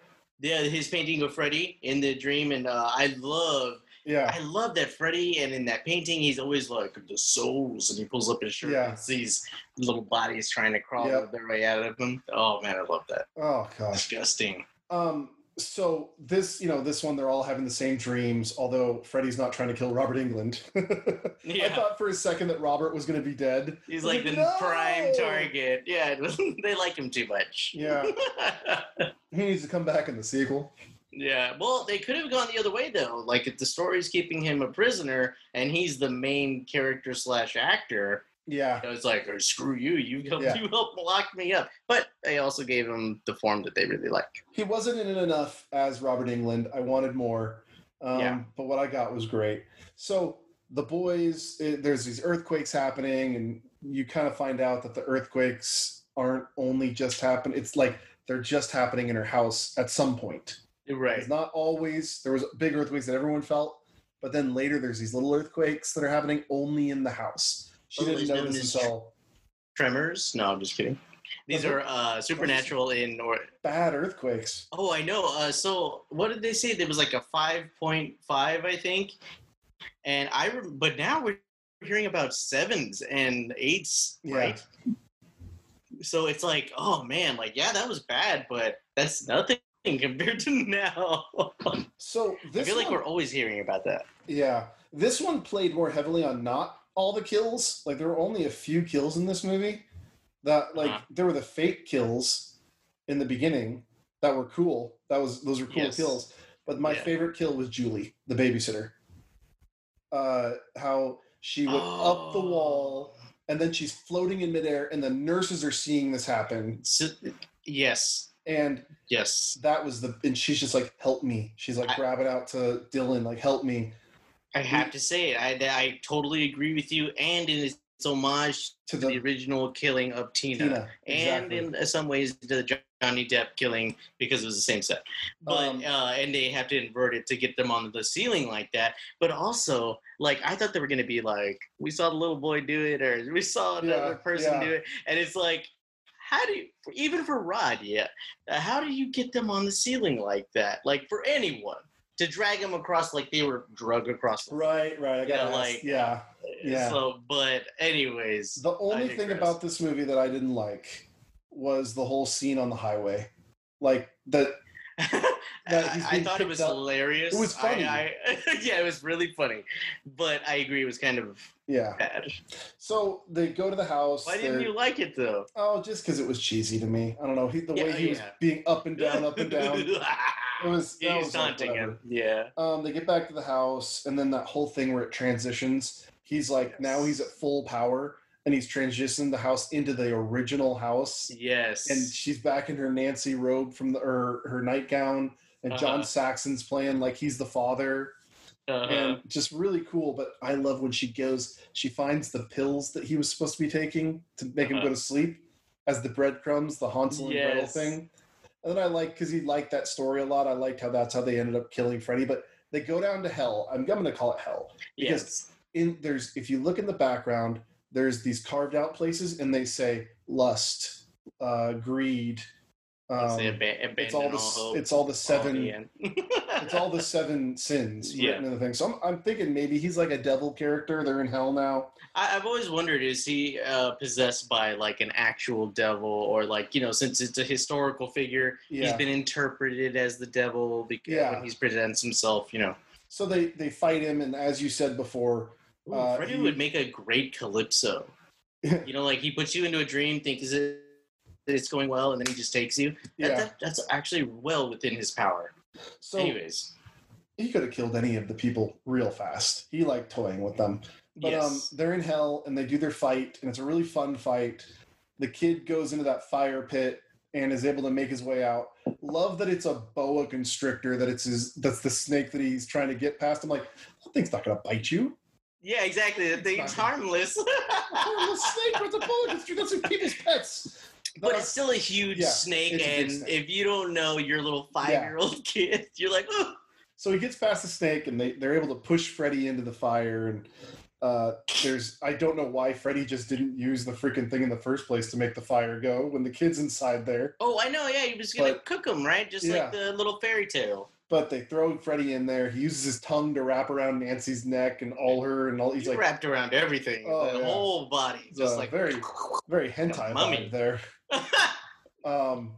Yeah, his painting of Freddy in the dream, and uh, I love Yeah. I love that Freddy, and in that painting, he's always like the souls, and he pulls up his shirt Yeah. and sees little bodies trying to crawl Yep. their way out of him. Oh man, I love that. Oh gosh. Disgusting. Um. So this, you know, this one, they're all having the same dreams. Although Freddy's not trying to kill Robert Englund. [laughs] I thought for a second that Robert was going to be dead. He's was like the "No!" prime target. Yeah, [laughs] they like him too much. Yeah. [laughs] He needs to come back in the sequel. Yeah. Well, they could have gone the other way though. Like if the story's keeping him a prisoner and he's the main character slash actor, Yeah. it's like, oh, screw you, you helped, Yeah. [laughs] you helped lock me up. But they also gave him the form that they really like. He wasn't in it enough as Robert Englund. I wanted more. Um, Yeah. But what I got was great. So the boys, it, there's these earthquakes happening, and you kind of find out that the earthquakes aren't only just happen. It's like they're just happening in her house at some point. Right. It's not always. There was big earthquakes that everyone felt, but then later there's these little earthquakes that are happening only in the house. She Oh, didn't is known notice as- until Tremors? No, I'm just kidding. These are uh, supernatural in or bad earthquakes. Oh, I know. Uh, so what did they say? There was like a five point five, I think. And I, rem- but now we're hearing about sevens and eights, Yeah. right? So it's like, oh man, like yeah, that was bad, but that's nothing compared to now. So I feel like we're always hearing about that. Yeah, this one played more heavily on not all the kills. Like there were only a few kills in this movie. That like Uh-huh. there were the fake kills in the beginning that were cool. That was those were cool Yes. kills. But my Yeah. favorite kill was Julie, the babysitter. Uh, how she went up the wall and then she's floating in midair, and the nurses are seeing this happen, So- yes, and yes. that was the and she's just like, "Help me!" She's like I- it out to Dylan, like, "Help me!" I have to say it. I, I totally agree with you, and in its homage To the the original killing of Tina. Tina, and exactly. in some ways to the Johnny Depp killing because it was the same set. But Um, uh, and they have to invert it to get them on the ceiling like that. But also, like I thought they were gonna be like, we saw the little boy do it, or we saw another Yeah, person yeah. do it, and it's like, how do you, even for Rod, yeah, uh, how do you get them on the ceiling like that? Like for anyone to drag them across like they were drug across. the Right, right. I Yeah, got like- yeah. yeah. So, but anyways, The only thing about this movie that I didn't like was the whole scene on the highway. Like that [laughs] I, thought it was up. hilarious. It was funny. I, I, [laughs] yeah, it was really funny. But I agree, it was kind of yeah. bad. So they go to the house. Why didn't you like it though? Oh, just because it was cheesy to me. I don't know. He, the Yeah, way he was being up and down, up and down. [laughs] It was. yeah, was like, taunting whatever. him. Yeah. Um, they get back to the house, and then that whole thing where it transitions. He's like Yes. now he's at full power, and he's transitioned the house into the original house. Yes. and she's back in her Nancy robe from the or her nightgown, and John Uh-huh. Saxon's playing like he's the father, Uh-huh. and just really cool. But I love when she goes, she finds the pills that he was supposed to be taking to make him Uh-huh. go to sleep as the breadcrumbs, the Hansel and Gretel thing. And then I like because he liked that story a lot. I liked how that's how they ended up killing Freddy. But they go down to hell. I'm, I'm going to call it hell because yes. in there's if you look in the background there's these carved out places and they say lust uh greed um, abandon it's all the all it's all the all seven the [laughs] it's all the seven sins [laughs] Yeah. written in the thing so I'm, I'm thinking maybe he's like a devil character they're in hell now I, I've always wondered: is he uh, possessed by like an actual devil, or like you know, since it's a historical figure, he's been interpreted as the devil because Yeah. when he presents himself, you know. so they they fight him and as you said before Ooh, Uh, Freddy he- would make a great calypso. [laughs] you know, like he puts you into a dream, thinks it it's going well, and then he just takes you. Yeah that, that's actually well within his power. so Anyways, he could have killed any of the people real fast he liked toying with them But um, yes. they're in hell and they do their fight, and it's a really fun fight. The kid goes into that fire pit and is able to make his way out. Love that it's a boa constrictor. That it's his. That's the snake that he's trying to get past. I'm like, that thing's not gonna bite you. Yeah, exactly. That thing's harmless. [laughs] The snake, it's a constrictor. That's like people's pets. But it's still a huge Yeah, snake, a and snake. if you don't know your little five-year-old [laughs] kid, you're like, oh, so he gets past the snake, and they they're able to push Freddy into the fire. And uh, there's I don't know why Freddy just didn't use the freaking thing in the first place to make the fire go when the kid's inside there. oh, I know. Yeah, he was gonna But- cook him, right? Just Yeah. like the little fairy tale. But they throw Freddy in there. He uses his tongue to wrap around Nancy's neck and all her and all. He's He like wrapped around everything, Oh, the yeah. whole body, It's, just like very- very hentai mummy. there. [laughs] Um,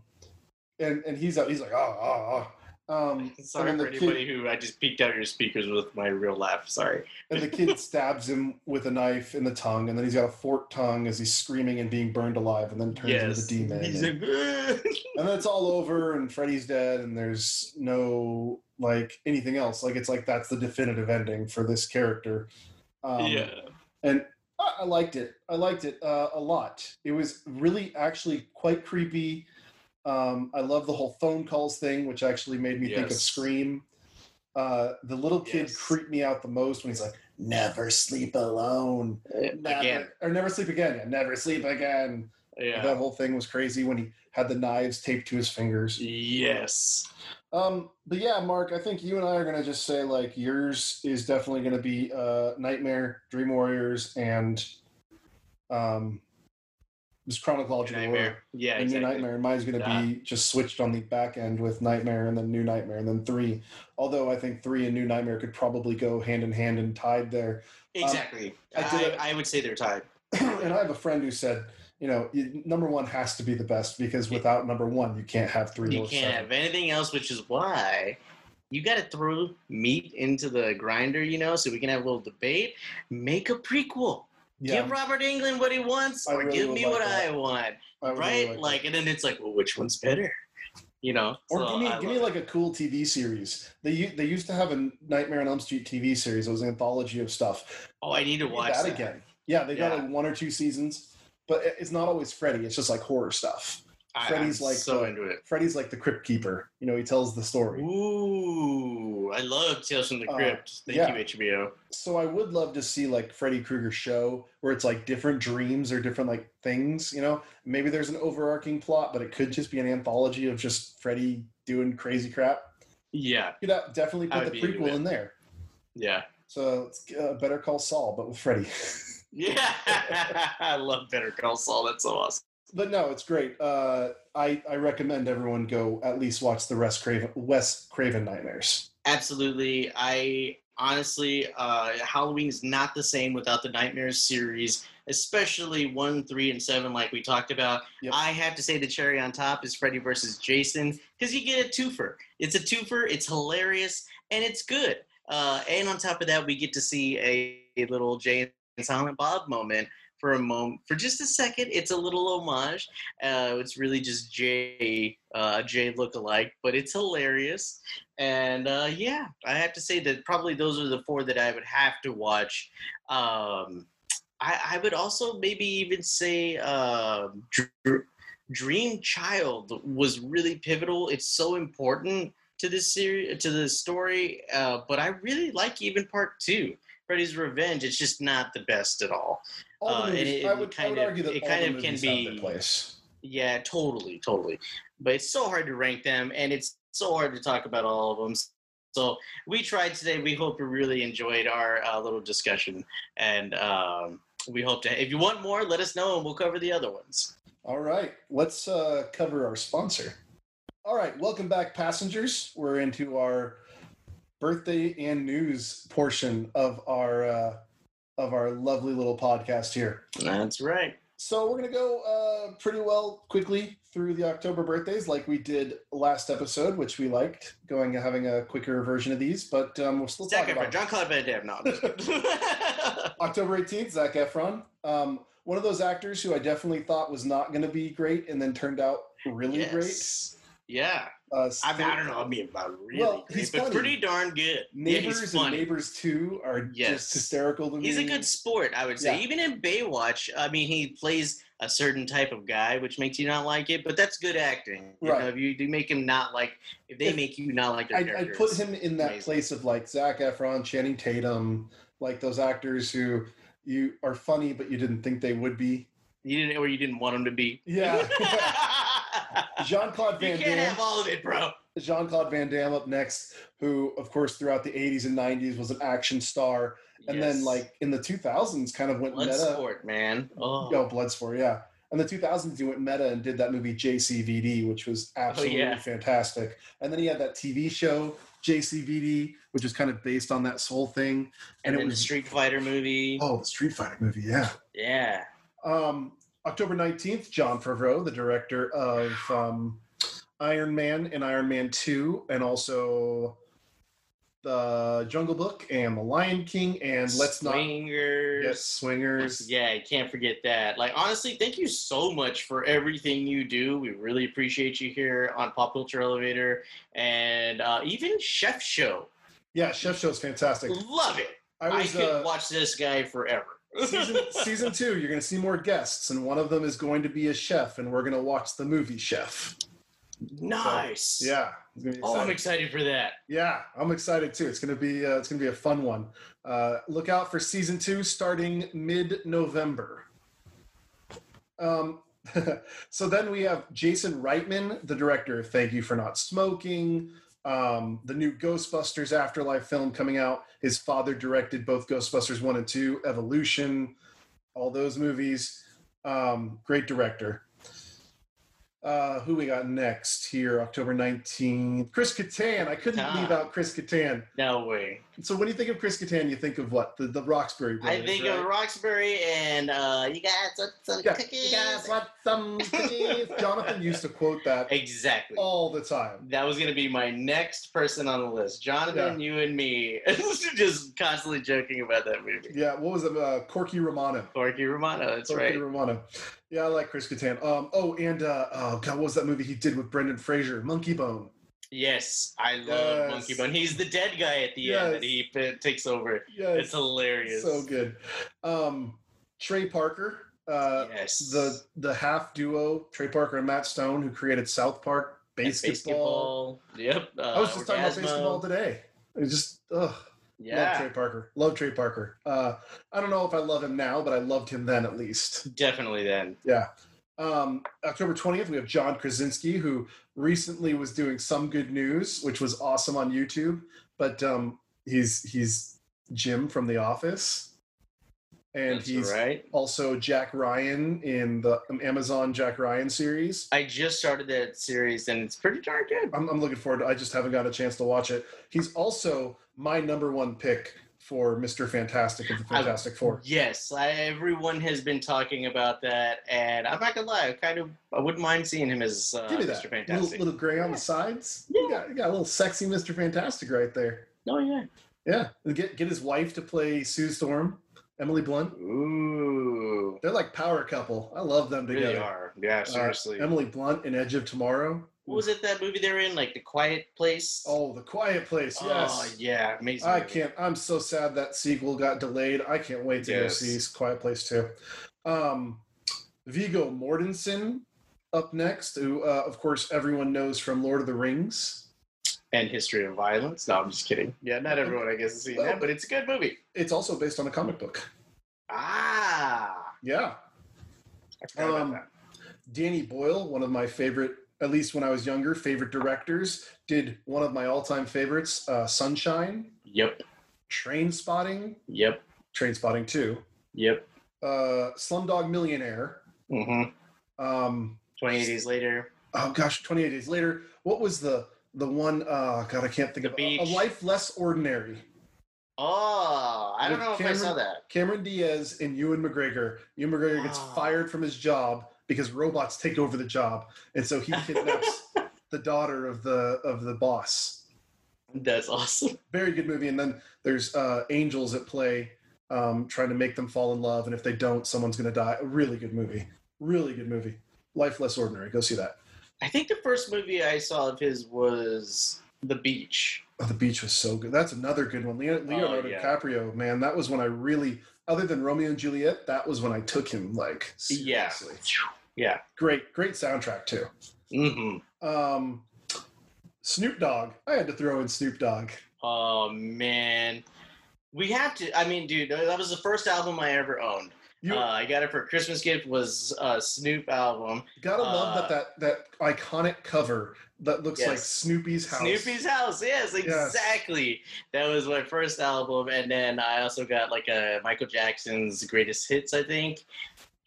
and and he's out. he's like ah ah ah. Um, Sorry for anybody who I just peeked out your speakers with my real laugh. Sorry. and the kid [laughs] stabs him with a knife in the tongue, and then he's got a forked tongue as he's screaming and being burned alive, and then turns yes. into the demon. He's and, like, and then it's all over, and Freddy's dead, and there's no like anything else. Like it's like that's the definitive ending for this character. Um, yeah. and I, I liked it. I liked it uh, a lot. It was really actually quite creepy. Um, I love the whole phone calls thing, which actually made me think of Scream. Uh, the little kid Yes. creeped me out the most when he's like, "Never sleep alone." Never, Again. or never sleep again. Yeah, never sleep again. Yeah. That whole thing was crazy when he had the knives taped to his fingers. Yes. Um, but yeah, Mark, I think you and I are gonna just say like yours is definitely gonna be uh, Nightmare, Dream Warriors, and um, just chronological order. Nightmare. Yeah, and exactly. New Nightmare. And mine's going to Yeah. be just switched on the back end with Nightmare and then New Nightmare and then three. Although I think three and New Nightmare could probably go hand in hand and tied there. Um, exactly. I, did I, a- would say they're tied. [clears throat] and I have a friend who said, you know, number one has to be the best because without number one, you can't have three You can't seven. have anything else, which is why you got to throw meat into the grinder, you know, so we can have a little debate. Make a prequel. Yeah, Give Robert Englund what he wants, I or really give me like what that. I want, I would really right? like. Like, and then it's like, well, which one's better? You know. Or So give me, I give me like a cool TV series. They they used to have a Nightmare on Elm Street TV series. It was an anthology of stuff. Oh, I need to watch that, that, again. Yeah, they got Yeah. like one or two seasons, but it's not always Freddy. It's just like horror stuff. Freddy's I'm like so the- into it. Freddy's like the crypt keeper. You know, he tells the story. Ooh, I love Tales from the Uh, Crypt. Thank yeah. you, HBO. So I would love to see like Freddy Krueger show where it's like different dreams or different like things. You know, maybe there's an overarching plot, but it could just be an anthology of just Freddy doing crazy crap. Yeah, You could definitely put the prequel in there. yeah, So it's uh, Better Call Saul, but with Freddy. [laughs] yeah. [laughs] I love Better Call Saul. That's so awesome. But no, it's great. Uh, I I recommend everyone go at least watch the Wes Craven Wes Craven Nightmares. Absolutely. I honestly, uh, Halloween is not the same without the Nightmares series, especially one, three, and seven, like we talked about. Yep. I have to say the cherry on top is Freddy versus Jason because you get a twofer. It's a twofer. It's hilarious and it's good. Uh, and on top of that, we get to see a, a little Jay and Silent Bob moment for a moment, for just a second. It's a little homage. Uh, it's really just Jay, uh, Jay look-alike, but it's hilarious. And uh, yeah, I have to say that probably those are the four that I would have to watch. Um, I, I would also maybe even say um, Dr- Dream Child was really pivotal. It's so important to this series, to the story. Uh, but I really like even part two, Freddy's Revenge. It's just not the best at all. All Uh, movies, it- I would, I kind would of- argue that it kind of can movies have their be- place. Yeah, totally, totally. But it's so hard to rank them, and it's so hard to talk about all of them. So we tried today. We hope you really enjoyed our uh, little discussion, and um, we hope to. If you want more, let us know, and we'll cover the other ones. All right, let's uh, cover our sponsor. All right, welcome back, passengers. We're into our birthday and news portion of our uh, of our lovely little podcast here. That's right. So we're gonna go uh, pretty well quickly through the October birthdays, like we did last episode, which we liked. Going having a quicker version of these, but um, we'll still Zac talk Efron, about John Claude Van Damme. No, I'm just kidding. [laughs] October 18th, Zac Efron. Um, one of those actors who I definitely thought was not going to be great and then turned out really Yes. Yeah. Uh, I, mean, I don't know. I mean, about really Well, great, he's but pretty darn good. Neighbors he's and. Neighbors 2 are Yes. just hysterical to me. He's a good sport, I would say. Yeah. Even in Baywatch, I mean, he plays a certain type of guy, which makes you not like it, but that's good acting. You Right. know, if you make him not like, if they If- make you not like their I'd, character, I'd put him in that amazing. place of like Zac Efron, Channing Tatum, like those actors who you are funny but you didn't think they would be. You didn't, or you didn't want them to be. Yeah. [laughs] [laughs] Jean Claude Van Damme. you can't have all of it, bro. Jean Claude Van Damme up next, who of course throughout the 80s and 90s was an action star, and then like in the 2000s kind of went meta. Bloodsport, man. Oh, Oh, Bloodsport, yeah. In the 2000s, he went meta and did that movie JCVD, which was absolutely Oh, yeah. fantastic. And then he had that TV show JCVD, which was kind of based on that soul thing. And, And it was- the Street Fighter movie. Oh, the Street Fighter movie, yeah. Yeah. Um, October 19th, Jon Favreau, the director of um, Iron Man and Iron Man 2, and also the Jungle Book and The Lion King, and let's not Swingers. get Swingers. Yeah, you can't forget that. Like honestly, thank you so much for everything you do. We really appreciate you here on Pop Culture Elevator and uh, even Chef Show. Yeah, Chef Show is fantastic. Love it. I I, was could uh, watch this guy forever. Season season two. You're going to see more guests, and one of them is going to be a chef, and we're going to watch the movie Chef. nice. Yeah, gonna be Oh, I'm excited for that. Yeah, I'm excited too. It's gonna be uh, it's gonna be a fun one. Uh, look out for season two starting mid November. Um, [laughs] so then we have Jason Reitman, the director of Thank You for Not Smoking. Um, the new Ghostbusters Afterlife film coming out. His father directed both Ghostbusters one and two, Evolution, all those movies. Um, great director. Uh, who we got next here? October 19th. Chris Kattan. I couldn't Ah. leave out Chris Kattan. No way. So when you think of Chris Kattan, you think of what? The the Roxbury brothers, I think right? of Roxbury and uh, you got some, some yeah, cookies. you guys want some cookies? [laughs] Jonathan used to quote that Exactly. all the time. That was gonna be my next person on the list. Jonathan, you and me, [laughs] just constantly joking about that movie. Yeah, what was it? Uh, Corky Romano. Corky Romano, that's Corky right. Romano. Yeah, I like Chris Kattan. Um, oh, and uh, oh god, what was that movie he did with Brendan Fraser? Monkey Bone. Yes, I love Yes. Monkey Bone. He's the dead guy at the end that he p- takes over. Yes, It's hilarious. so good. Um, Trey Parker. Uh, yes. the the half duo Trey Parker and Matt Stone who created South Park And basketball. Yep. Uh, I was just talking about Orgazmo. basketball today. It just ugh. Love Trey Parker. Love Trey Parker. Uh, I don't know if I love him now, but I loved him then at least. definitely. Then Yeah. Um, October 20th, we have John Krasinski, who recently was doing Some Good News, which was awesome on YouTube. But um, he's he's Jim from The Office. And that's he's right. also Jack Ryan in the Amazon Jack Ryan series. I just started that series and it's pretty darn good. I'm, I'm looking forward to I just haven't got a chance to watch it. He's also my number one pick for Mr. Fantastic of the I- Fantastic Four. Yes, I, everyone has been talking about that, and I'm not gonna lie, I kind of I wouldn't mind seeing him as uh, Give me Mr. that. Little, Fantastic. little gray on Yeah. the sides. Yeah. You, got, you got a little sexy Mr. Fantastic right there. Oh yeah. Yeah. Get get his wife to play Sue Storm, Emily Blunt. Ooh. They're like power couple. I love them They together. really are. Yeah, Uh, seriously. Emily Blunt in Edge of Tomorrow. What was it that movie they're in? Like The Quiet Place? Oh, The Quiet Place. Yes. Oh, yeah, amazing. I movie. can't. I'm so sad that sequel got delayed. I can't wait to Yes. go see Quiet Place too. Um, Viggo Mortensen up next, who uh, of course everyone knows from Lord of the Rings. And History of Violence. No, I'm just kidding. Yeah, not everyone, I guess, has seen that, but it's a good movie. It's also based on a comic book. Ah. Yeah. I forgot about Um, that. Danny Boyle, one of my favorite, at least when I was younger, favorite directors, did one of my all-time favorites, uh, Sunshine, Yep. Train Spotting, Yep. Train Spotting Two, Yep. uh, Slumdog Millionaire. Mm-hmm. Um, 28 days later. oh gosh, 28 days later. What was the the one? Uh, God, I can't think The of Beach. a, a life less ordinary. Oh, I don't know if I saw that. Cameron Diaz and Ewan McGregor. Ewan McGregor gets Ah. fired from his job because robots take over the job, and so he kidnaps [laughs] the daughter of the of the boss. That's awesome. Very good movie. And then there's uh, angels at play, um, trying to make them fall in love, and if they don't, someone's going to die. A really good movie. Really good movie. Life less ordinary. Go see that. I think the first movie I saw of his was The Beach. Oh, the beach was so good. That's another good one. Leo- Leonardo yeah. DiCaprio, man, that was when I really, other than Romeo and Juliet, that was when I took him like seriously. Yeah. Great, great soundtrack too. Mm-hmm. Um, Snoop Dogg. I had to throw in Snoop Dogg. Oh man. We have to I mean, dude, that was the first album I ever owned. You uh, I got it for Christmas gift was a Snoop album. gotta love uh, that that that iconic cover that looks like Snoopy's house. Snoopy's house, yes, exactly. That was my first album, and then I also got like a Michael Jackson's greatest hits, I think,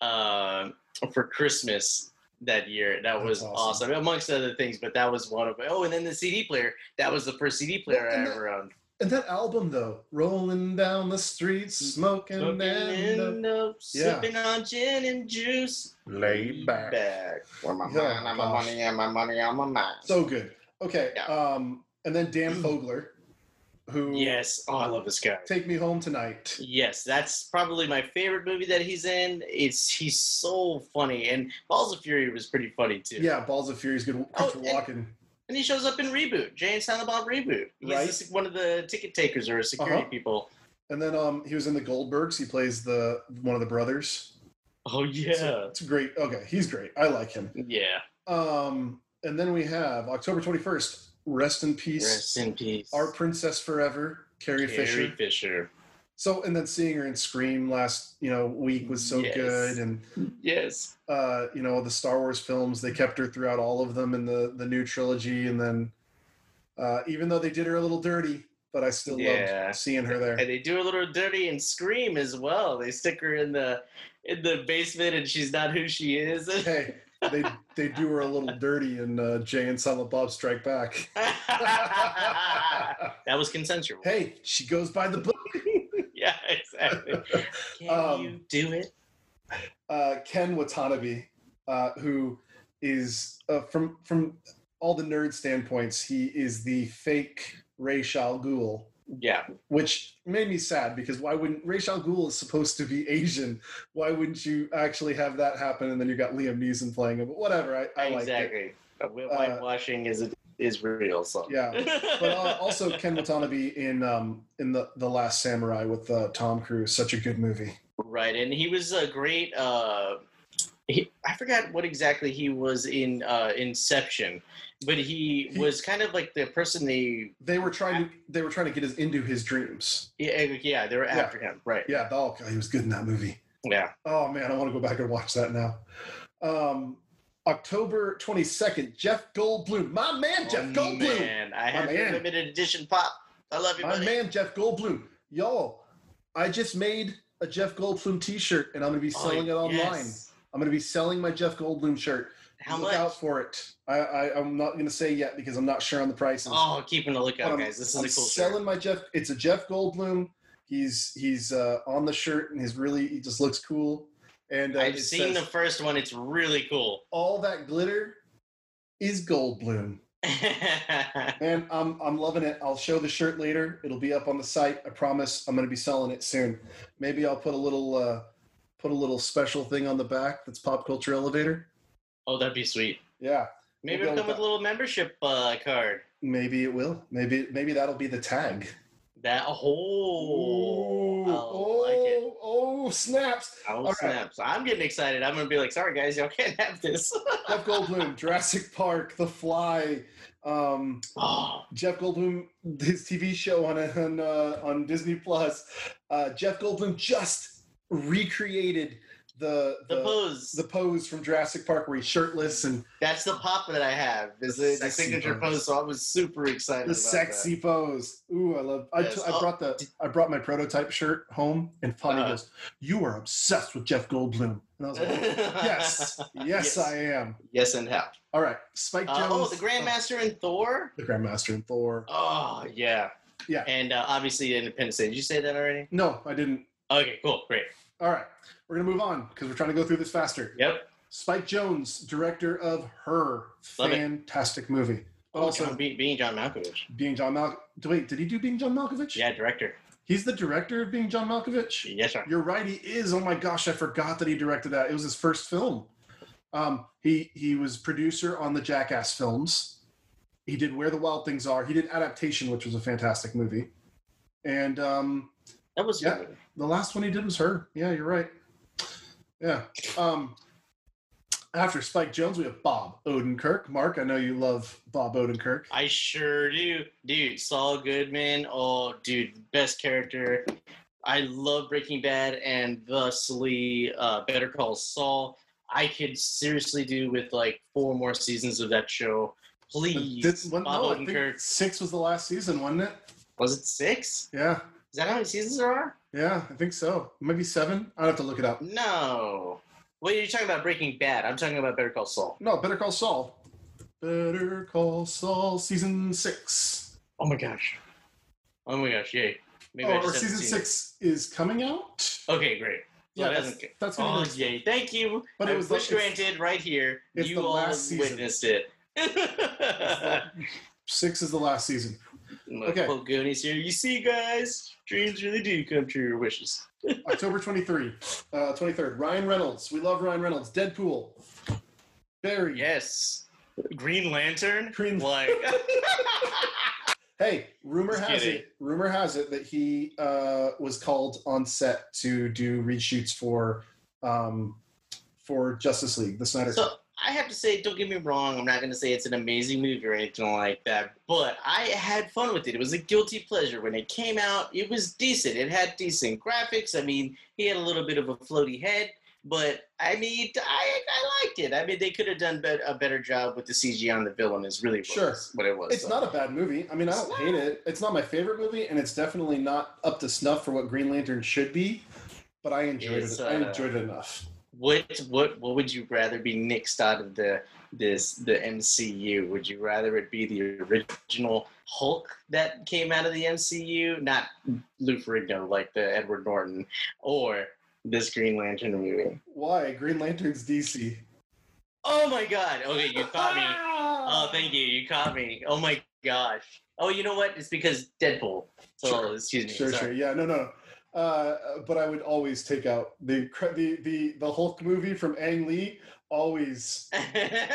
uh, [laughs] for Christmas. that year. That That's was awesome. awesome. amongst other things. But that was one of Oh, and then the CD player. That was the first CD player Well, I that- ever owned. And that album though, rolling down the streets, smoking, Smoking and in the, Yeah. sipping on gin and juice. laid back. Back. Where my Oh, mind, my money, and my money on my mind. So good. Okay. Yeah. Um, and then Dan Fogler, who yes. Oh, I love this guy. take me home tonight. Yes, that's probably my favorite movie that he's in. It's he's so funny, and Balls of Fury was pretty funny too. Yeah, Balls of Fury is good. Oh, Christopher and- and he shows up in Reboot, Jay and Silent Bob Reboot. He's Right. one of the ticket takers or security Uh-huh. people. And then um, he was in the Goldbergs. He plays the one of the brothers. Oh yeah, So it's great. Okay, he's great. I like him. yeah. Um, and then we have October twenty first. Rest in peace, Rest in peace, our princess forever, Carrie, Carrie Fisher. Fisher. So, and then seeing her in Scream last you know week was so Yes. good, and Yes. uh, you know the Star Wars films. They kept her throughout all of them in the the new trilogy, and then uh, even though they did her a little dirty, but I still Yeah. loved seeing her there. And they do a little dirty and scream as well. They stick her in the in the basement, and she's not who she is. [laughs] Hey, they they do her a little dirty in uh, Jay and Silent Bob Strike Back. [laughs] that was consensual. hey, she goes by the book. [laughs] Yeah, exactly. Can Um, you do it? uh, Ken Watanabe, uh, who is uh, from from all the nerd standpoints, he is the fake Ra's al Ghul, Yeah. which made me sad because why wouldn't Ra's al Ghul is supposed to be Asian? Why wouldn't you actually have that happen? And then you got Liam Neeson playing him. But whatever, I, I liked it. exactly. Uh, whi- Whitewashing is is real. So Yeah, [laughs] But uh, also Ken Watanabe in um, in the the Last Samurai with uh, Tom Cruise, such a good movie. right, and he was a great. Uh, he, I forgot what exactly he was in uh, Inception, but he, He- was kind of like the person they. They were trying to they were trying to get us into his dreams. Yeah, yeah they were Yeah. after him. Right. Yeah, oh, God, he was good in that movie. Yeah. Oh man, I want to go back and watch that now. Um, October 22nd, Jeff Goldblum. My man, Jeff Oh, Goldblum. Man, I have man. limited edition pop. I love you, My buddy. man, Jeff Goldblum. Y'all, I just made a Jeff Goldblum t shirt and I'm going to be Oh, selling it online. yes. I'm going to be selling my Jeff Goldblum shirt. How Look much? out for it. I, I, I'm not going to say yet because I'm not sure on the prices. Oh, keeping a lookout, guys. This is I'm a cool selling shirt. my Jeff. It's a Jeff Goldblum. He's he's uh, on the shirt and he's really he just looks cool. And uh, I've seen says, the first one. It's really cool. all that glitter is Goldblum. [laughs] And I'm I'm loving it. I'll show the shirt later. It'll be up on the site. I promise. I'm going to be selling it soon. Maybe I'll put a little uh, put a little special thing on the back that's pop culture elevator. Oh, that'd be sweet. Yeah, Maybe We'll it'll come with with a little membership uh, card. maybe it will. Maybe maybe that'll be the tag. That oh, I like it. oh, oh, snaps! Oh All right. snaps! I'm getting excited. I'm gonna be like, sorry guys, y'all can't have this. [laughs] Jeff Goldblum, Jurassic Park, The Fly, um, oh, Jeff Goldblum, his TV show on on uh, on Disney Plus. Uh, Jeff Goldblum just recreated the the, the, pose. the pose from Jurassic Park where he's shirtless and That's the pop that I have. Is The the, signature pose. pose. So I was super excited. the sexy pose. Ooh, I love. I, Yes. t- I Oh, brought the I brought my prototype shirt home, and Fonny Uh-huh. goes, "You are obsessed with Jeff Goldblum," and I was like, [laughs] "Yes, yes, Yes. I am." yes, and how? All right, Spike Uh, Jonze. oh, the Grandmaster and Thor. the Grandmaster and Thor. Oh yeah, Yeah. And uh, obviously Independence Day. Did you say that already? No, I didn't. Okay, cool, great. All right, we're gonna move on because we're trying to go through this faster. Yep. Spike Jonze, director of Her, Love it. fantastic movie. But Oh, also John, be, being John Malkovich. being John Mal. Wait, did he do Being John Malkovich? Yeah, director. He's the director of Being John Malkovich. Yes, sir. You're right. He is. Oh my gosh, I forgot that he directed that. It was his first film. Um, he he was producer on the Jackass films. He did Where the Wild Things Are. He did Adaptation, which was a fantastic movie. And um, That was Yeah. good. The last one he did was her. Yeah, you're right. Yeah. Um, after Spike Jonze, we have Bob Odenkirk. Mark, I know you love Bob Odenkirk. I sure do, dude. Saul Goodman. Oh, dude, best character. I love Breaking Bad and thusly uh, Better Call Saul. I could seriously do with like four more seasons of that show. Please, This one- Bob no, Odenkirk. six was the last season, wasn't it? Was it six? Yeah. Is that how many seasons there are? Yeah, I think so. Maybe seven. I'd have to look it up. No. Wait, you're talking about Breaking Bad. I'm talking about Better Call Saul. No, Better Call Saul. Better Call Saul season six. Oh my gosh. Oh my gosh, yay. Maybe oh, or season six is coming out. Okay, great. So Yeah, it that's, that's gonna Oh, yay. Thank you. But I it was the- wish granted right here. it's you the all last season. witnessed it. [laughs] Six is the last season. My Okay. Paul Goonies here. You see, guys, dreams really do come true. Your wishes. [laughs] October 23, uh, 23rd. Ryan Reynolds. We love Ryan Reynolds. Deadpool. Barry. Yes. Green Lantern. Green- Like. [laughs] Hey, rumor Just has kidding. it. Rumor has it that he uh, was called on set to do reshoots for um, for Justice League, the Snyder So Cut. I have to say, don't get me wrong. I'm not going to say it's an amazing movie or anything like that, but I had fun with it. It was a guilty pleasure when it came out. It was decent. It had decent graphics. I mean, he had a little bit of a floaty head, but I mean, I, I liked it. I mean, they could have done bet- a better job with the CG on the villain. Is really Sure. what it was. It's not a bad movie. I mean, I don't hate it. It's not my favorite movie, and it's definitely not up to snuff for what Green Lantern should be. But I enjoyed It's, it. I uh, enjoyed it enough. What what what would you rather be nixed out of the this the MCU? Would you rather it be the original Hulk that came out of the MCU, not Lou Ferrigno like the Edward Norton, or this Green Lantern movie? Why Green Lantern's DC? Oh my God! Okay, you caught me. [laughs] Oh, thank you. You caught me. Oh my gosh. Oh, you know what? It's because Deadpool. So Sure. excuse me. Sure, sure. sorry. Yeah, no, no. Uh, but I would always take out the the the the Hulk movie from Ang Lee. Always,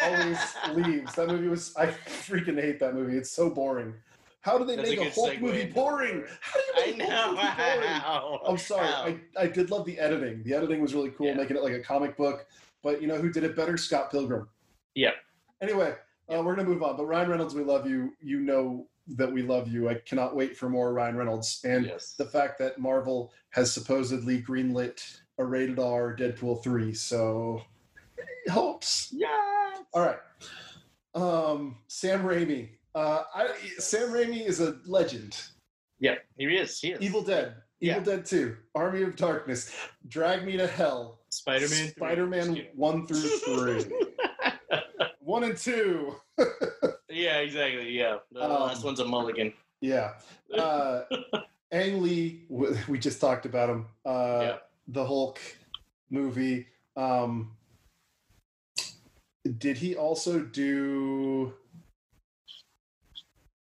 always [laughs] leaves. That movie was. I freaking hate that movie. It's so boring. How do they That's make a, good Hulk movie boring? How do I you make a know. Hulk movie boring? Wow. I'm sorry. Wow. I, I did love the editing. The editing was really cool, Yeah. making it like a comic book. But you know who did it better? Scott Pilgrim. Yeah. Anyway, uh, we're gonna move on. But Ryan Reynolds, we love you. You know that we love you. I cannot wait for more Ryan Reynolds. And yes. the fact that Marvel has supposedly greenlit a rated R Deadpool 3. So helps. Yeah. All right. Um, Sam Raimi. Uh, I, Sam Raimi is a legend. Yeah, he is. He is. Evil Dead. Evil Dead 2. Army of Darkness. Drag Me to Hell. Spider-Man. Spider-Man 1 through 3. [laughs] 1 and 2. [laughs] Yeah, exactly. Yeah, the Um, last one's a mulligan. Yeah. [laughs] Uh, Ang Lee, [laughs] we just talked about him. Uh, Yeah. The Hulk movie. Um, did he also do?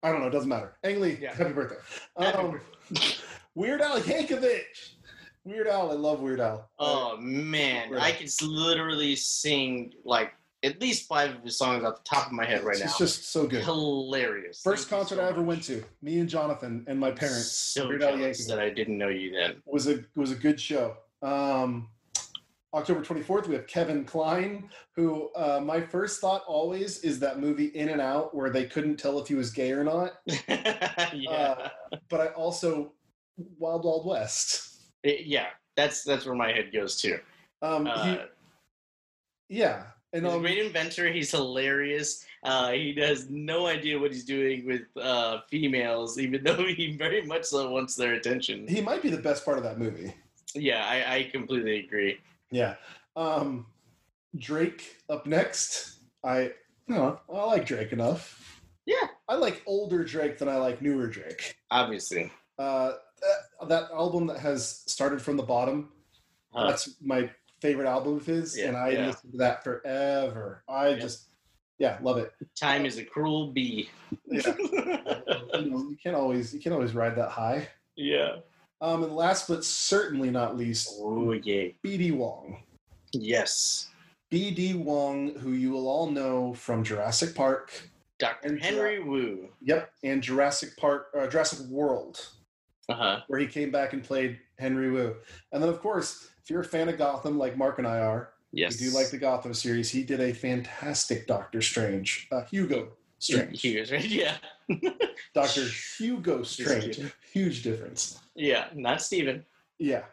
I don't know. It doesn't matter. Ang Lee, Yeah. happy birthday. Happy Um, Weird Al Yankovic. Weird Al. I love Weird Al. Oh man. I can literally sing like at least five of his songs off the top of my head right now. It's just so good. hilarious. First Thank concert so I ever much. went to. Me and Jonathan and my parents. So Weird jealous that I didn't know you then. was a was a good show. Um, October 24th, we have Kevin Kline, who uh, my first thought always is that movie In and Out, where they couldn't tell if he was gay or not. [laughs] yeah, But I also Wild Wild West. It- yeah. That's that's where my head goes to. Um, Uh, he, yeah, and he's a um, great inventor. He's hilarious. Uh, he has no idea what he's doing with uh, females, even though [laughs] he very much so wants their attention. he might be the best part of that movie. Yeah, I, I completely agree. Yeah. Um, Drake up next. I no, I like Drake enough. Yeah. I like older Drake than I like newer Drake. Obviously. Uh, that, that album that has started from the bottom. Uh, That's my favorite album of his, Yeah, and I yeah. listened to that forever. I just, yeah, love it. time is a cruel bee. Yeah. [laughs] you, know, you can't always, you can't always ride that high. yeah. Um, and last but certainly not least, Oh yeah. B.D. Wong. Yes. B.D. Wong, who you will all know from Jurassic Park. Dr. And Henry Wu. Yep, and Jurassic Park, uh, Jurassic World, Uh huh. where he came back and played Henry Wu. And then, of course, if you're a fan of Gotham, like Mark and I are, Yes. We do like the Gotham series. He did a fantastic Doctor Strange, uh, Hugo Strange, [laughs] was right. Yeah. [laughs] Doctor Hugo Strange. Huge difference. Yeah. Not Steven. Yeah.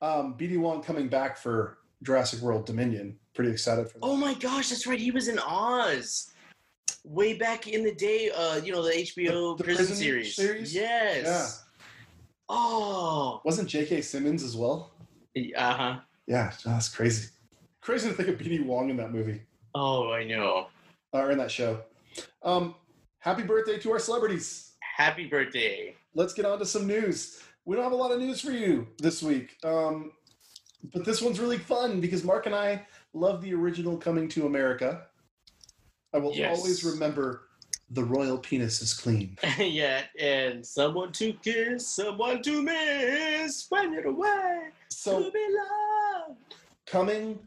Um, BD Wong coming back for Jurassic World Dominion. Pretty excited for that. Oh my gosh, that's right. He was in Oz. Way back in the day, uh, you know, the HBO The- the prison, prison series. series? Yes. Yeah. Oh. Wasn't J.K. Simmons as well? Uh huh. Yeah, that's crazy. Crazy to think of B.D. Wong in that movie Oh, I know. or in that show. Um, happy birthday to our celebrities. Happy birthday. Let's get on to some news. We don't have a lot of news for you this week, um, but this one's really fun because Mark and I love the original Coming to America. I will Yes. always remember the royal penis is clean. [laughs] yeah, and someone to kiss, someone to miss, when you're away So to be loved. coming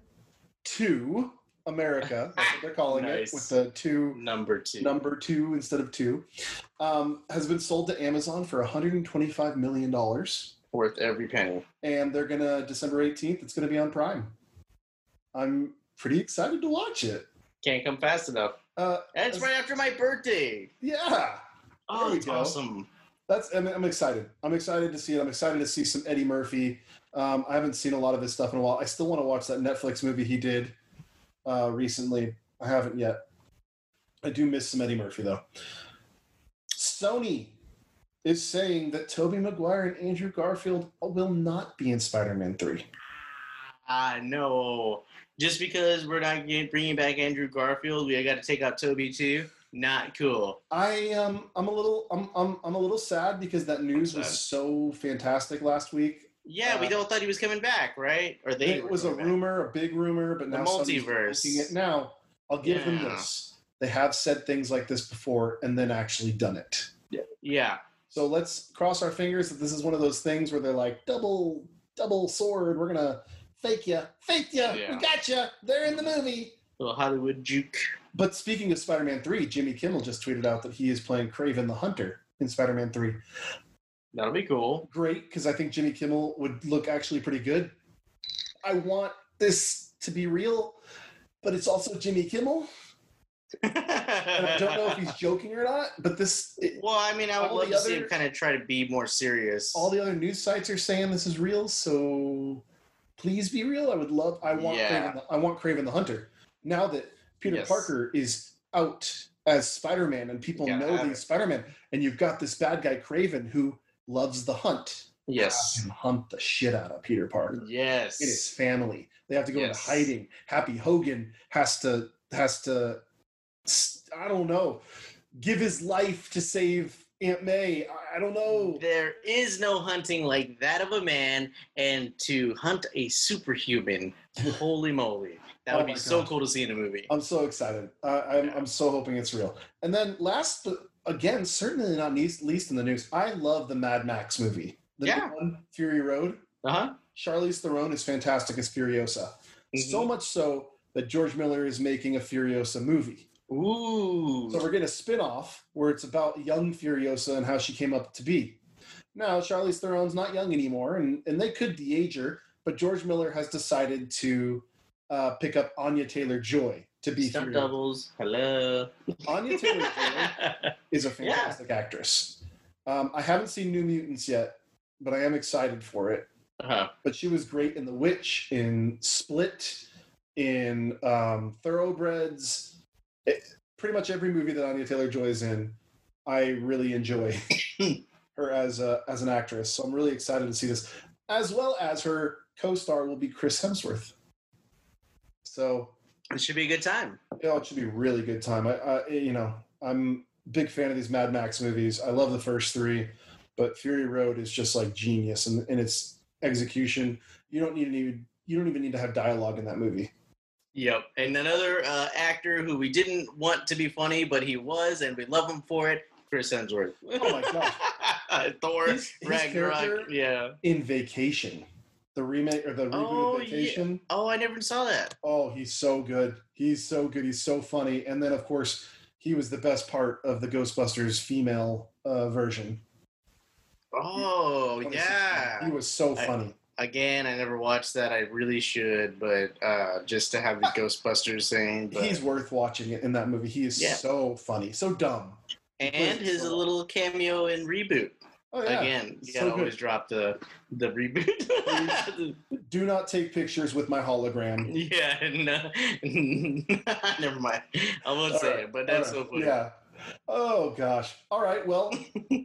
to America, that's what they're calling Nice. it, with the two Number two. number two instead of two, um, has been sold to Amazon for 125 million dollars, Worth every penny. and they're gonna December 18th. It's gonna be on Prime. I'm pretty excited to watch it. Can't come fast enough. Uh, And it's As- right after my birthday. yeah, Oh, go. awesome. that's I'm, I'm excited. I'm excited to see it. I'm excited to see some Eddie Murphy. Um, I haven't seen a lot of his stuff in a while. I still want to watch that Netflix movie he did uh, recently. I haven't yet. I do miss some Eddie Murphy though. Sony is saying that Tobey Maguire and Andrew Garfield will not be in Spider-Man 3. Ah, no. Just because we're not getting, bringing back Andrew Garfield, we got to take out Toby too. Not cool. I um I'm a little I'm I'm, I'm a little sad because that news was so fantastic last week. Yeah, we Uh, all thought he was coming back, right? Or they it was a back. rumor, a big rumor, but The now multiverse. It. Now, I'll give them this. They have said things like this before and then actually done it. Yeah. Yeah. So let's cross our fingers that this is one of those things where they're like double double sword. We're gonna fake you, fake you. Yeah. We got you. They're in the movie. Little Hollywood juke. But speaking of Spider-Man Three, Jimmy Kimmel just tweeted out that he is playing Kraven the Hunter in Spider-Man Three. That'll be cool. Great, because I think Jimmy Kimmel would look actually pretty good. I want this to be real, but it's also Jimmy Kimmel. I don't know if he's [laughs] joking or not, but this it, well, I mean, I would love to see him kind of try to be more serious. all the other news sites are saying this is real, so please be real. I would love I want Yeah. Kraven the, I want Kraven the Hunter. Now that Peter Yes. Parker is out as Spider-Man and people know have he's. Spider-Man and you've got this bad guy Kraven who loves the hunt. yes. Hunt the shit out of Peter Parker. Yes. It is family. They have to go Yes. into hiding. Happy Hogan has to has to I don't know, give his life to save Aunt May. I, I don't know. There is no hunting like that of a man, and to hunt a superhuman, holy moly. That Oh would be my so cool to see in a movie. I'm so excited. Uh, I'm Yeah. I'm so hoping it's real. And then last but again, certainly not least, least in the news, I love the Mad Max movie. The new Yeah. one, Fury Road. Uh huh. Charlize Theron is fantastic as Furiosa. Mm-hmm. So much so that George Miller is making a Furiosa movie. Ooh. So we're getting a spin-off where it's about young Furiosa and how she came up to be. Now, Charlize Theron's not young anymore, and, and they could de-age her, but George Miller has decided to uh, pick up Anya Taylor-Joy to be Stunt doubles. Hello. Anya Taylor-Joy [laughs] is a fantastic actress. Um, I haven't seen New Mutants yet, but I am excited for it. uh-huh. But she was great in The Witch, in Split, in um, Thoroughbreds. It, pretty much every movie that Anya Taylor Joy is in, I really enjoy [laughs] her as a, as an actress. So I'm really excited to see this, as well as her co-star will be Chris Hemsworth. So It should be a good time. yeah, it should be a really good time. I, I you know, I'm a big fan of these Mad Max movies. I love the first three, but Fury Road is just like genius in, in its execution. You don't need any, you don't even need to have dialogue in that movie. Yep. And another uh, actor who we didn't want to be funny, but he was, and we love him for it, Chris Hemsworth. Oh my gosh. [laughs] Thor, His- his Ragnarok. Yeah. In Vacation, the remake or the reboot Oh, of yeah. Vacation. Oh, I never saw that. Oh, he's so good. He's so good. He's so funny. And then of course, he was the best part of the Ghostbusters female uh, version. Oh, 2016. yeah. He was so I- funny. Again, I never watched that. I really should, but uh, just to have the Ghostbusters thing. But, He's worth watching it in that movie. He is Yeah. so funny, so dumb. and his so- little cameo in reboot. Oh yeah. Again, you So gotta good. always drop the the reboot. [laughs] [laughs] Do not take pictures with my hologram. yeah, [laughs] no, never mind. I won't say Alright, it, but that's so funny. Yeah. Oh gosh. All right. Well,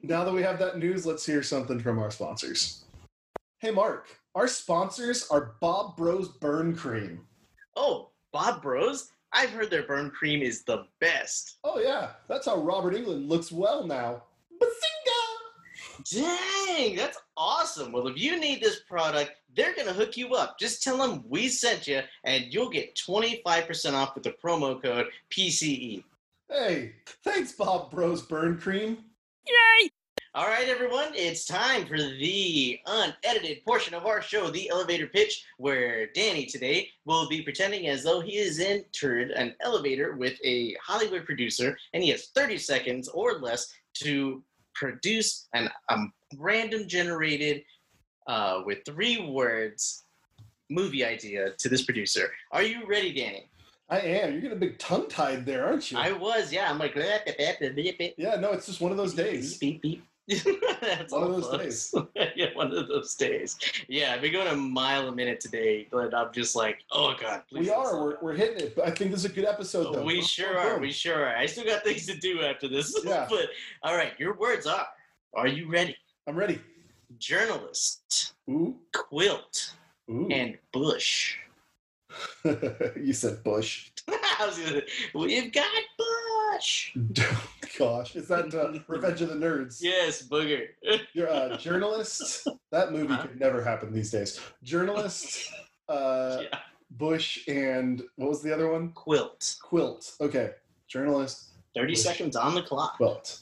now that we have that news, let's hear something from our sponsors. Hey Mark, our sponsors are Bob Bros Burn Cream. Oh, Bob Bros. I've heard their burn cream is the best. Oh yeah, that's how Robert Englund looks well now. Bazinga! Dang, that's awesome. Well, if you need this product, they're going to hook you up. Just tell them we sent you, and you'll get 25% off with the promo code PCE. Hey, thanks, Bob Bros Burn Cream. All right, everyone, it's time for the unedited portion of our show, the elevator pitch, where Danny today will be pretending as though he has entered an elevator with a Hollywood producer, and he has 30 seconds or less to produce an um, random generated uh, with three words movie idea to this producer. Are you ready, Danny? I am. You're getting a big tongue tied there, aren't you? I was, yeah. I'm like, [laughs] yeah, no, it's just one of those days. Beep, beep. That's One of those close. [laughs] yeah, one of those days. Yeah, I've been going a mile a minute today, but I'm just like, oh god, please. We are. We're, we're hitting it. But I think this is a good episode, though. we sure are. We sure are. I still got things to do after this. [laughs] Yeah. but all right, your words are: Are you ready? I'm ready. Journalist, Ooh, quilt, ooh. and bush. [laughs] you said Bush. I was gonna, We've got bush. [laughs] Gosh, is that uh, Revenge of the Nerds? Yes, booger. [laughs] You're a journalist. That movie Uh-huh. could never happen these days. Journalist, [laughs] uh, yeah. Bush, and what was the other one? Quilt. Quilt. Okay, journalist, Thirty Bush. seconds on the clock. quilt.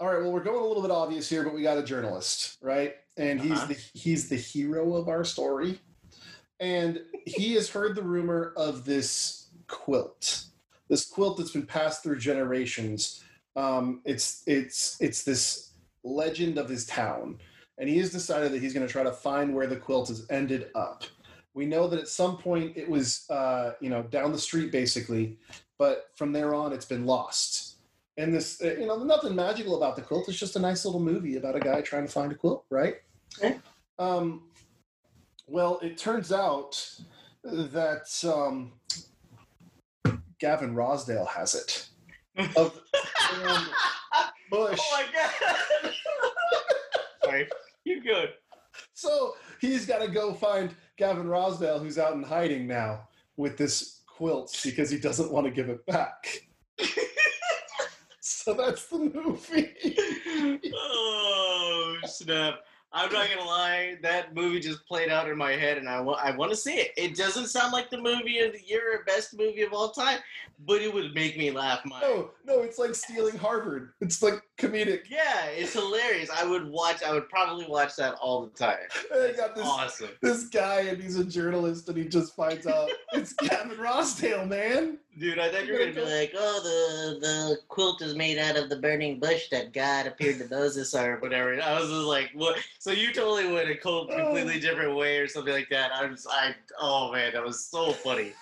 All right. Well, we're going a little bit obvious here, but we got a journalist, right? And he's Uh-huh. the he's the hero of our story, and he has heard the rumor of this quilt, this quilt that's been passed through generations. Um, it's it's it's this legend of his town, and he has decided that he's going to try to find where the quilt has ended up. We know that at some point it was, uh, you know, down the street basically, but from there on it's been lost. And this, uh, you know, nothing magical about the quilt. It's just a nice little movie about a guy trying to find a quilt, right? Okay. Um, well, it turns out that um, Gavin Rossdale has it. [laughs] Of Bush. Oh my god! [laughs] Sorry, you good? So he's got to go find Gavin Rossdale, who's out in hiding now with this quilt because he doesn't want to give it back. [laughs] so that's the movie. oh snap! I'm not gonna lie, that movie just played out in my head, and I wa- I want to see it. It doesn't sound like the movie of the year or best movie of all time, but it would make me laugh. My No, no, it's like stealing Harvard. It's like comedic. yeah, it's hilarious. I would watch. I would probably watch that all the time. [laughs] They got this Awesome. this guy, and he's a journalist, and he just finds out [laughs] it's Gavin Rossdale, man. Dude, I thought you were gonna be like, "Oh, the the quilt is made out of the burning bush that God appeared to Moses or whatever." I was just like, "What?" So you totally went a co- oh. completely different way or something like that. I'm, I, oh man, that was so funny.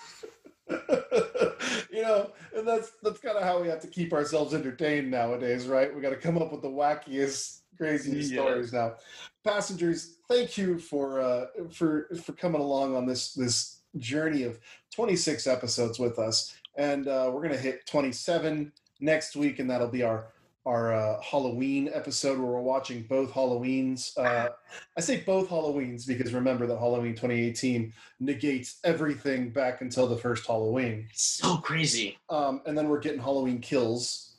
[laughs] you know, and that's that's kind of how we have to keep ourselves entertained nowadays, right? We got to come up with the wackiest, craziest Yeah. stories now. Passengers, thank you for uh, for for coming along on this this journey of 26 episodes with us, and uh, we're gonna hit 27 next week, and that'll be our our uh, Halloween episode where we're watching both Halloweens. Uh, [laughs] I say both Halloweens because remember that Halloween 2018 negates everything back until the first Halloween. So crazy. Um, and then we're getting Halloween Kills,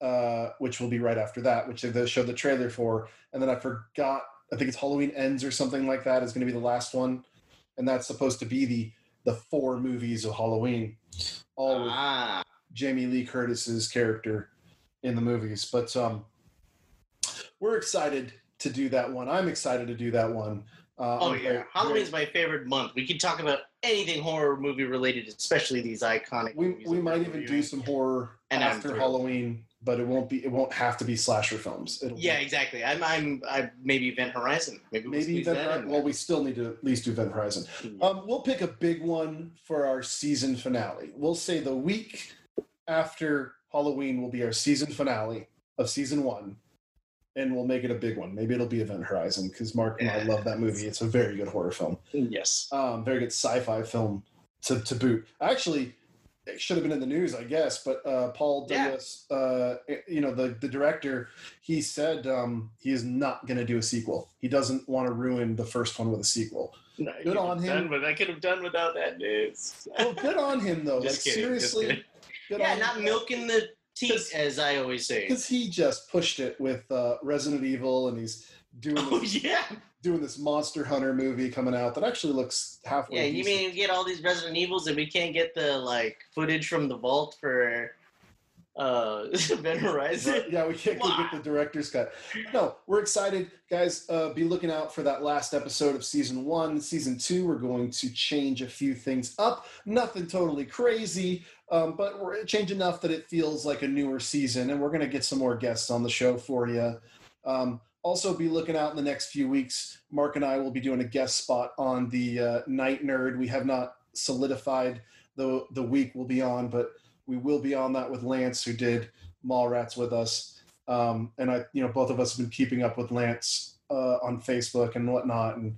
uh, which will be right after that, which they showed the trailer for. And then I forgot, I think it's Halloween Ends or something like that is going to be the last one. And that's supposed to be the the four movies of Halloween, all with Ah, Jamie Lee Curtis's character in the movies. But um, we're excited to do that one. I'm excited to do that one. Uh, oh yeah, Halloween's my favorite month. We can talk about anything horror movie related, especially these iconic. we movies we might even do some horror And after. Halloween, but it won't be. It won't have to be slasher films. It'll be- Yeah, exactly. I'm, I'm, I maybe Event Horizon. Maybe we'll maybe Event Horizon. Well, we still need to at least do Event Horizon. Um, we'll pick a big one for our season finale. We'll say the week after Halloween will be our season finale of season one, and we'll make it a big one. Maybe it'll be Event Horizon because Mark and I love that movie. It's a very good horror film, yes. um, very good sci-fi film to, to boot. Actually, it should have been in the news, I guess. But uh, Paul Yeah. Uh, you know, the the director, he said um, he is not going to do a sequel. He doesn't want to ruin the first one with a sequel. I Good on him. Done, but I could have done without that news. well, good on him though. [laughs] Just like kidding, seriously. Good yeah, not him. milking the teeth, as I always say. because he just pushed it with uh, Resident Evil, and he's doing Oh this, yeah, doing this Monster Hunter movie coming out that actually looks halfway. yeah. You mean we get all these Resident Evils and we can't get the like footage from the vault for uh [laughs] Event [laughs] Horizon? Yeah, we can't go get the director's cut. No, we're excited, guys. Uh, be looking out for that last episode of season one. Season two, we're going to change a few things up. Nothing totally crazy, um, but we're change enough that it feels like a newer season, and we're going to get some more guests on the show for you. Um, also, be looking out in the next few weeks. Mark and I will be doing a guest spot on the uh, Night Nerd. We have not solidified the the week we'll be on, but we will be on that with Lance, who did Mallrats with us. Um, and I, you know, both of us have been keeping up with Lance uh, on Facebook and whatnot, and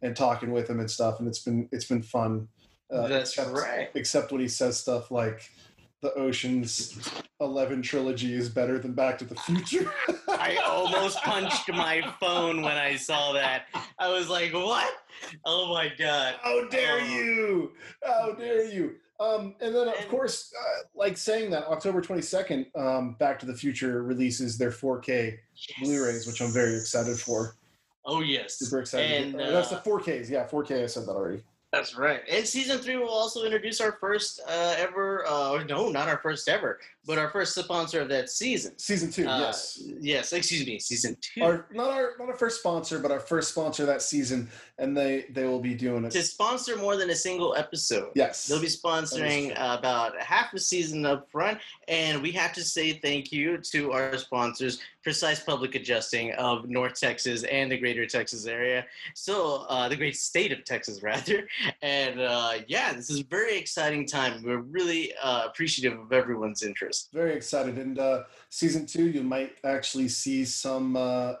and talking with him and stuff. And it's been it's been fun. Uh, That's except, right. Except when he says stuff like the Ocean's Eleven trilogy is better than Back to the Future. [laughs] I almost punched my phone when I saw that. I was like, "What? Oh my god!" How dare Oh. you? How dare you? Um, and then, of And- course, uh, like saying that October 22nd, um, Back to the Future releases their 4K Blu-rays, which I'm very excited for. Oh yes, Super excited. And Uh, that's the uh, 4Ks. Yeah, 4K. I said that already. That's right. And season three will also introduce our first uh, ever. Uh, no, not our first ever, but our first sponsor of that season. Season two. Uh, yes. Yes. Excuse me. Season two. Our not our not our first sponsor, but our first sponsor that season, and they they will be doing it. to sponsor more than a single episode. Yes. They'll be sponsoring uh, about half the season up front, and we have to say thank you to our sponsors, Precise Public Adjusting of North Texas and the Greater Texas area, so uh, the great state of Texas [laughs] rather. And uh, yeah, this is a very exciting time. We're really uh, appreciative of everyone's interest. very excited. And uh, season two, you might actually see some uh,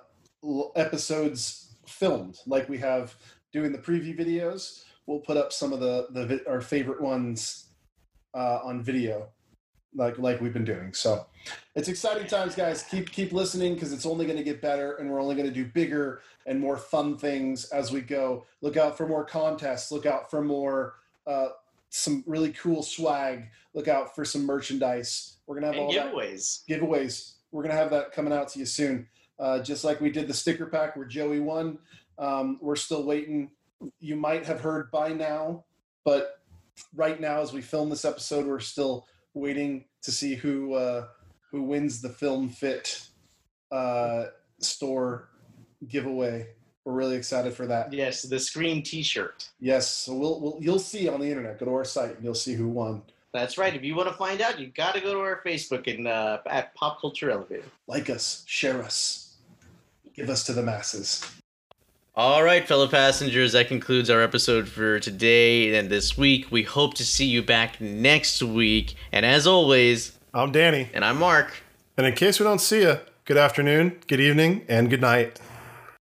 episodes filmed, like we have doing the preview videos. We'll put up some of the the our favorite ones uh, on video, like like we've been doing. So it's exciting times, guys. Keep keep listening because it's only going to get better, and we're only going to do bigger and more fun things as we go. Look out for more contests. Look out for more. Uh, some really cool swag. Look out for some merchandise. We're gonna have And all that giveaways. giveaways. We're gonna have that coming out to you soon. Uh, just like we did the sticker pack where Joey won. Um, we're still waiting. You might have heard by now, but right now, as we film this episode, we're still waiting to see who uh, who wins the Film Fit uh, store giveaway. We're really excited for that. Yes, the Scream T-shirt. Yes, so we'll, we'll you'll see on the internet. Go to our site and you'll see who won. That's right. If you want to find out, you got to go to our Facebook and uh, at Pop Culture Elevator. Like us, share us, give us to the masses. All right, fellow passengers, that concludes our episode for today and this week. We hope to see you back next week. And as always, I'm Danny. and I'm Mark. And in case we don't see you, good afternoon, good evening, and good night.